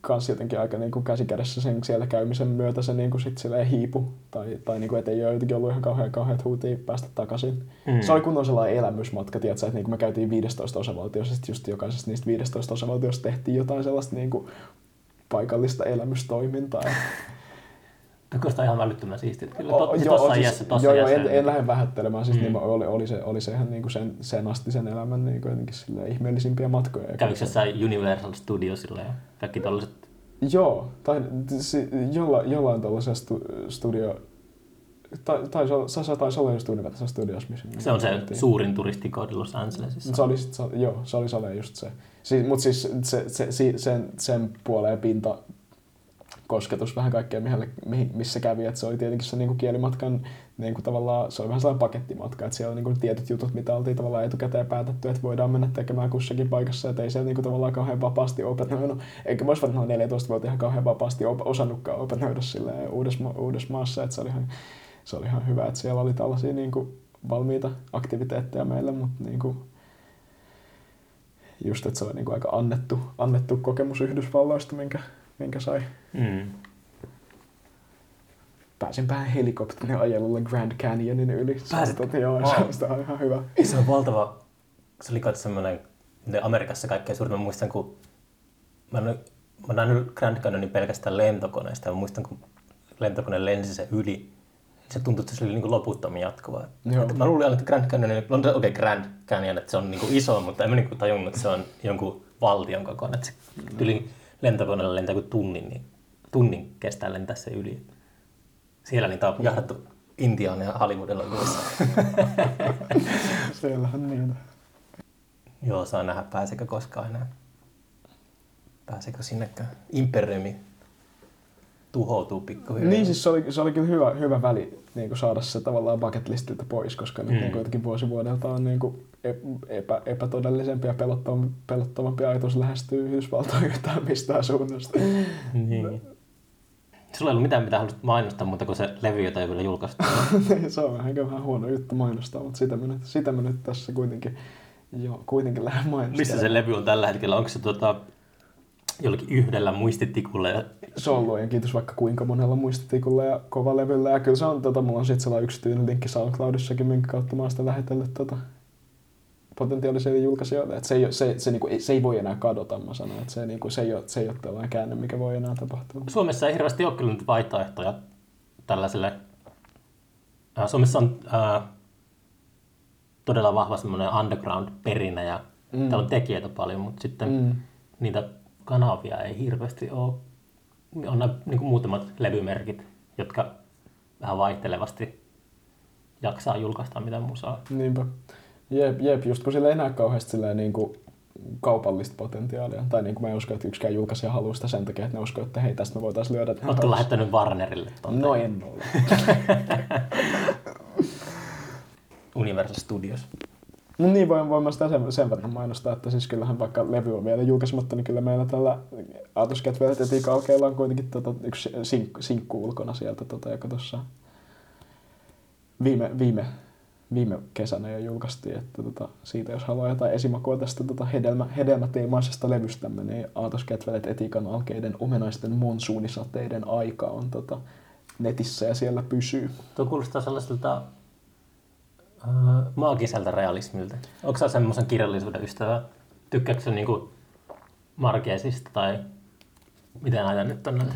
kans jotenkin aika niin kuin käsikädessä sen siellä käymisen myötä se niin kuin sit silleen hiipu. Tai, tai niin kuin, et ei ole jotenkin ollut ihan kauhean, kauhean huutia päästä takaisin. Mm. Se oli kunnon sellainen elämysmatka, tiedätkö, että niin kuin me käytiin 15 osavaltiossa, sit just jokaisesta niistä 15 osavaltiosta tehtiin jotain sellaista niin kuin paikallista elämystoimintaa. Kuulostaa ihan älyttömän siistiä. Kyllä O- to, joo, tossa siis- iässä, tossa joo, joo, iässä. en, en lähde vähättelemään, siis Mm. niin, oli, oli, se, oli se ihan niin kuin sen, sen astisen elämän niin kuin jotenkin silleen ihmeellisimpiä matkoja. Ja Kävikö se- jossain Universal Studiosilla ja kaikki tollaset? Joo, tai si, jolla, jollain tällaisella stu, studio... Tai, tai se, se taisi olla just Universal Studios, missä Se on se oltiin. suurin turistikoodi Los Angelesissa. Se oli, se, joo, se oli Sale just se. Siis, Mutta siis se, se, se, sen, sen puoleen pinta kosketus vähän kaikkea, mihin, missä kävi. Et se oli tietenkin se niinku kielimatkan, niinku tavallaan, se oli vähän sellainen pakettimatka, että siellä on niinku tietyt jutut, mitä oltiin tavallaan etukäteen päätetty, että voidaan mennä tekemään kussakin paikassa, että ei siellä niinku tavallaan kauhean vapaasti opetroinut. Eikä mä olisi varmaan 14 vuotta ihan kauhean vapaasti op- osannutkaan opetroida silleen uudessa, uudessa maassa, että se oli ihan, se oli ihan hyvä, että siellä oli tällaisia niinku valmiita aktiviteetteja meille, mutta niinku, just, että se oli niinku aika annettu, annettu kokemus Yhdysvalloista, minkä, minkä sai. Mm. Pääsin vähän helikopterin ajelulla Grand Canyonin yli. Se Pääsit? oli, joo, Wow. se, on ihan hyvä. Se on valtava, se oli kai semmoinen, ne Amerikassa kaikkein suurin, mä muistan kun mä, en, mä oon nähnyt Grand Canyonin pelkästään lentokoneesta ja mä muistan kun lentokone lensi se yli, se tuntui, että se oli niin loputtomin jatkuvaa. Joo. Että Mä luulin aina, että Grand Canyon, on okei okay, Grand Canyon, että se on niin iso, mutta en mä niin tajunnut, että se on jonkun valtion kokoinen. Että se yli lentokoneella lentää kuin tunnin, niin tunnin kestää lentää se yli. Siellä niitä on jahdattu Intiaan ja Hollywoodilla elokuvissa. Siellähän niitä. Joo, saa nähdä, pääsekö koskaan enää. Pääsekö sinnekään? Imperiumi tuhoutuu pikkuhiljaa. Niin siis se oli, se oli kyllä hyvä, hyvä väli niin kuin saada se tavallaan bucket listiltä pois, koska nyt Mm. niin kuitenkin vuosi vuodelta on niin kuin epä, epätodellisempi ja pelottavampi, pelottavampi ajatus lähestyy Yhdysvaltoihin yhtään mistään suunnasta. Niin. Sulla ei ollut mitään, mitä haluaisit mainostaa, mutta kuin se levy, jota ei vielä julkaistu. se on vähän, vähän huono juttu mainostaa, mutta sitä mä nyt, sitä mä nyt tässä kuitenkin, joo, kuitenkin lähden mainostamaan. Missä se levy on tällä hetkellä? Onko se tota, jollakin yhdellä muistitikulla? Ja... Se on luojan kiitos vaikka kuinka monella muistitikulla ja kovalevyllä. Ja kyllä se on, tota, mulla on sitten sellainen yksityinen linkki SoundCloudissakin, minkä kautta mä oon sitä lähetellyt tota, potentiaalisille julkaisijoille. Että se, ei, se, se, niinku, se, ei voi enää kadota, mä sanon. Että se, niinku, se, ei ole, se ei ole tällainen käänne, mikä voi enää tapahtua. Suomessa ei hirveästi ole kyllä nyt vaihtoehtoja tällaiselle. Suomessa on ää, todella vahva semmoinen underground-perinne ja mm. Täällä on tekijöitä paljon, mutta sitten. Mm. niitä kanavia ei hirveästi ole on nämä niin kuin muutamat levymerkit, jotka vähän vaihtelevasti jaksaa julkaista mitä musaa. Niinpä. Jep, jep, just kun sillä ei näe kauheasti silleen niin kuin kaupallista potentiaalia. Tai niin kuin mä en usko, että yksikään julkaisija haluaa sitä sen takia, että ne uskoo, että hei, tästä me voitaisiin lyödä. Oletko lähettänyt Warnerille tuon? No en ole. Universal Studios. No niin, voin, voin mä sitä sen, sen verran mainostaa, että siis kyllähän vaikka levy on vielä julkaisematta, niin kyllä meillä tällä Atos ja Tiika on kuitenkin tota, yksi sink, sinkku ulkona sieltä, tota, joka tuossa viime, viime, viime kesänä jo julkaistiin, että tota, siitä jos haluaa jotain esimakua tästä tota hedelmä, hedelmäteemaisesta levystämme, niin Aatos Kätvelet Etikan alkeiden omenaisten monsuunisateiden aika on tota, netissä ja siellä pysyy. Tuo kuulostaa sellaiselta maagiselta realismilta. Onko sä semmoisen kirjallisuuden ystävä? Tykkääkö niinku Markeesista tai miten näitä nyt on näitä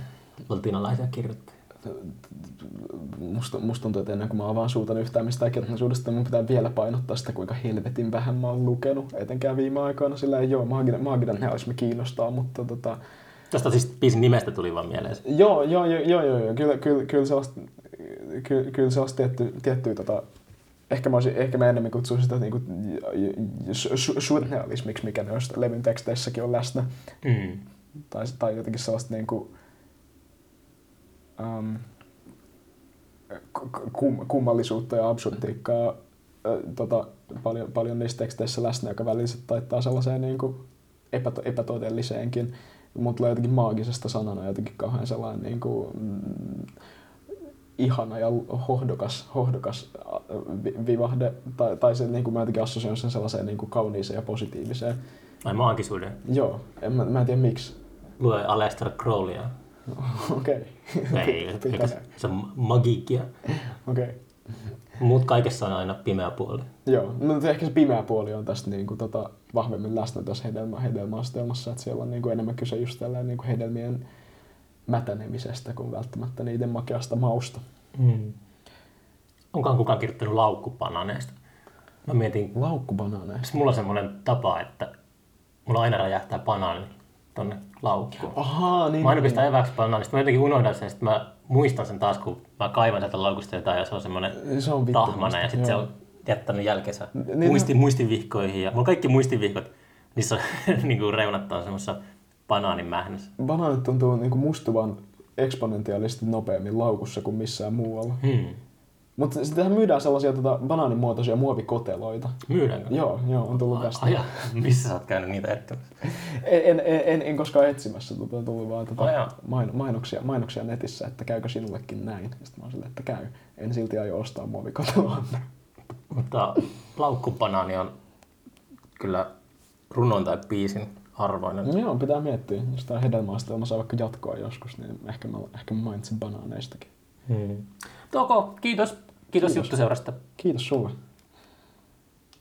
latinalaisia kirjoittajia? musta, musta tuntuu, että ennen kuin mä avaan suutan yhtään mistään kirjallisuudesta, mun pitää vielä painottaa sitä, kuinka helvetin vähän mä oon lukenut, etenkään viime aikoina. Sillä ei ole, maaginen, maaginen realismi kiinnostaa, mutta tota... Tästä siis biisin nimestä tuli vaan mieleen. Joo, joo, joo, joo, joo, joo. Kyllä, kyllä, kyllä sellaista, kyllä, kyllä sellaista tietty, tiettyä tota, ehkä mä, olisin, ehkä mä enemmän kutsuisin sitä niinku surrealismiksi, mikä noista levyn teksteissäkin on läsnä. Mm. Tai, tai jotenkin sellaista niinku, um, kum, kummallisuutta ja absurdiikkaa äh, tota, paljon, paljon niissä teksteissä läsnä, joka välillä taittaa sellaiseen niin kuin epäto, epätodelliseenkin, mutta tulee jotenkin maagisesta sanana jotenkin kauhean sellainen niin kuin, mm, ihana ja hohdokas, hohdokas vivahde, tai, tai se, niin kuin mä jotenkin assosioin sen sellaiseen niin kuin kauniiseen ja positiiviseen. Ai maagisuuden? Joo, en, mä, mä en tiedä miksi. Lue Aleister Crowleya. Okei. Okay. Ei, se on magiikkia. Okei. Okay. Mutta kaikessa on aina pimeä puoli. Joo, no ehkä se pimeä puoli on tästä niin kuin, tota, vahvemmin läsnä tässä hedelmä, hedelmäastelmassa, että siellä on niin kuin, enemmän kyse just tällä niin kuin hedelmien mätänemisestä kuin välttämättä niiden makeasta mausta. Hmm. Onkaan kukaan kirjoittanut laukkubanaaneista? Mä mietin... Laukkubanaaneista? Mulla on semmoinen tapa, että mulla aina räjähtää banaani tonne laukkuun. Ahaa, niin. Mä aina pistän eväksi banaanista. Mä jotenkin unohdan sen, että mä muistan sen taas, kun mä kaivan sieltä laukusta jotain ja se on semmoinen se on tahmana ja sitten se on jättänyt jälkensä niin, muisti, no. muistivihkoihin. Ja mulla kaikki muistivihkot, niissä on niin kuin reunat on semmoisessa banaanin mähnässä. Banaanit tuntuu niin kuin mustuvan eksponentiaalisesti nopeammin laukussa kuin missään muualla. Hmm. Mutta sittenhän myydään sellaisia tota, banaanimuotoisia muovikoteloita. Myydäänkö? Joo, joo, on tullut tästä. Aja, missä sä oot käynyt niitä etsimässä? En, en, en, en koskaan etsimässä, tota, tullut vaan tota, main, mainoksia, mainoksia netissä, että käykö sinullekin näin. Sitten mä oon silleen, että käy. En silti aio ostaa muovikoteloa. Mutta laukkupanaani on kyllä runon tai biisin arvoinen. No joo, pitää miettiä. Jos tämä hedelmäastelma saa vaikka jatkoa joskus, niin ehkä mä, ehkä mä mainitsin banaaneista. Hmm. Toko, kiitos. Kiitos, kiitos. juttuseurasta. Kiitos sulle.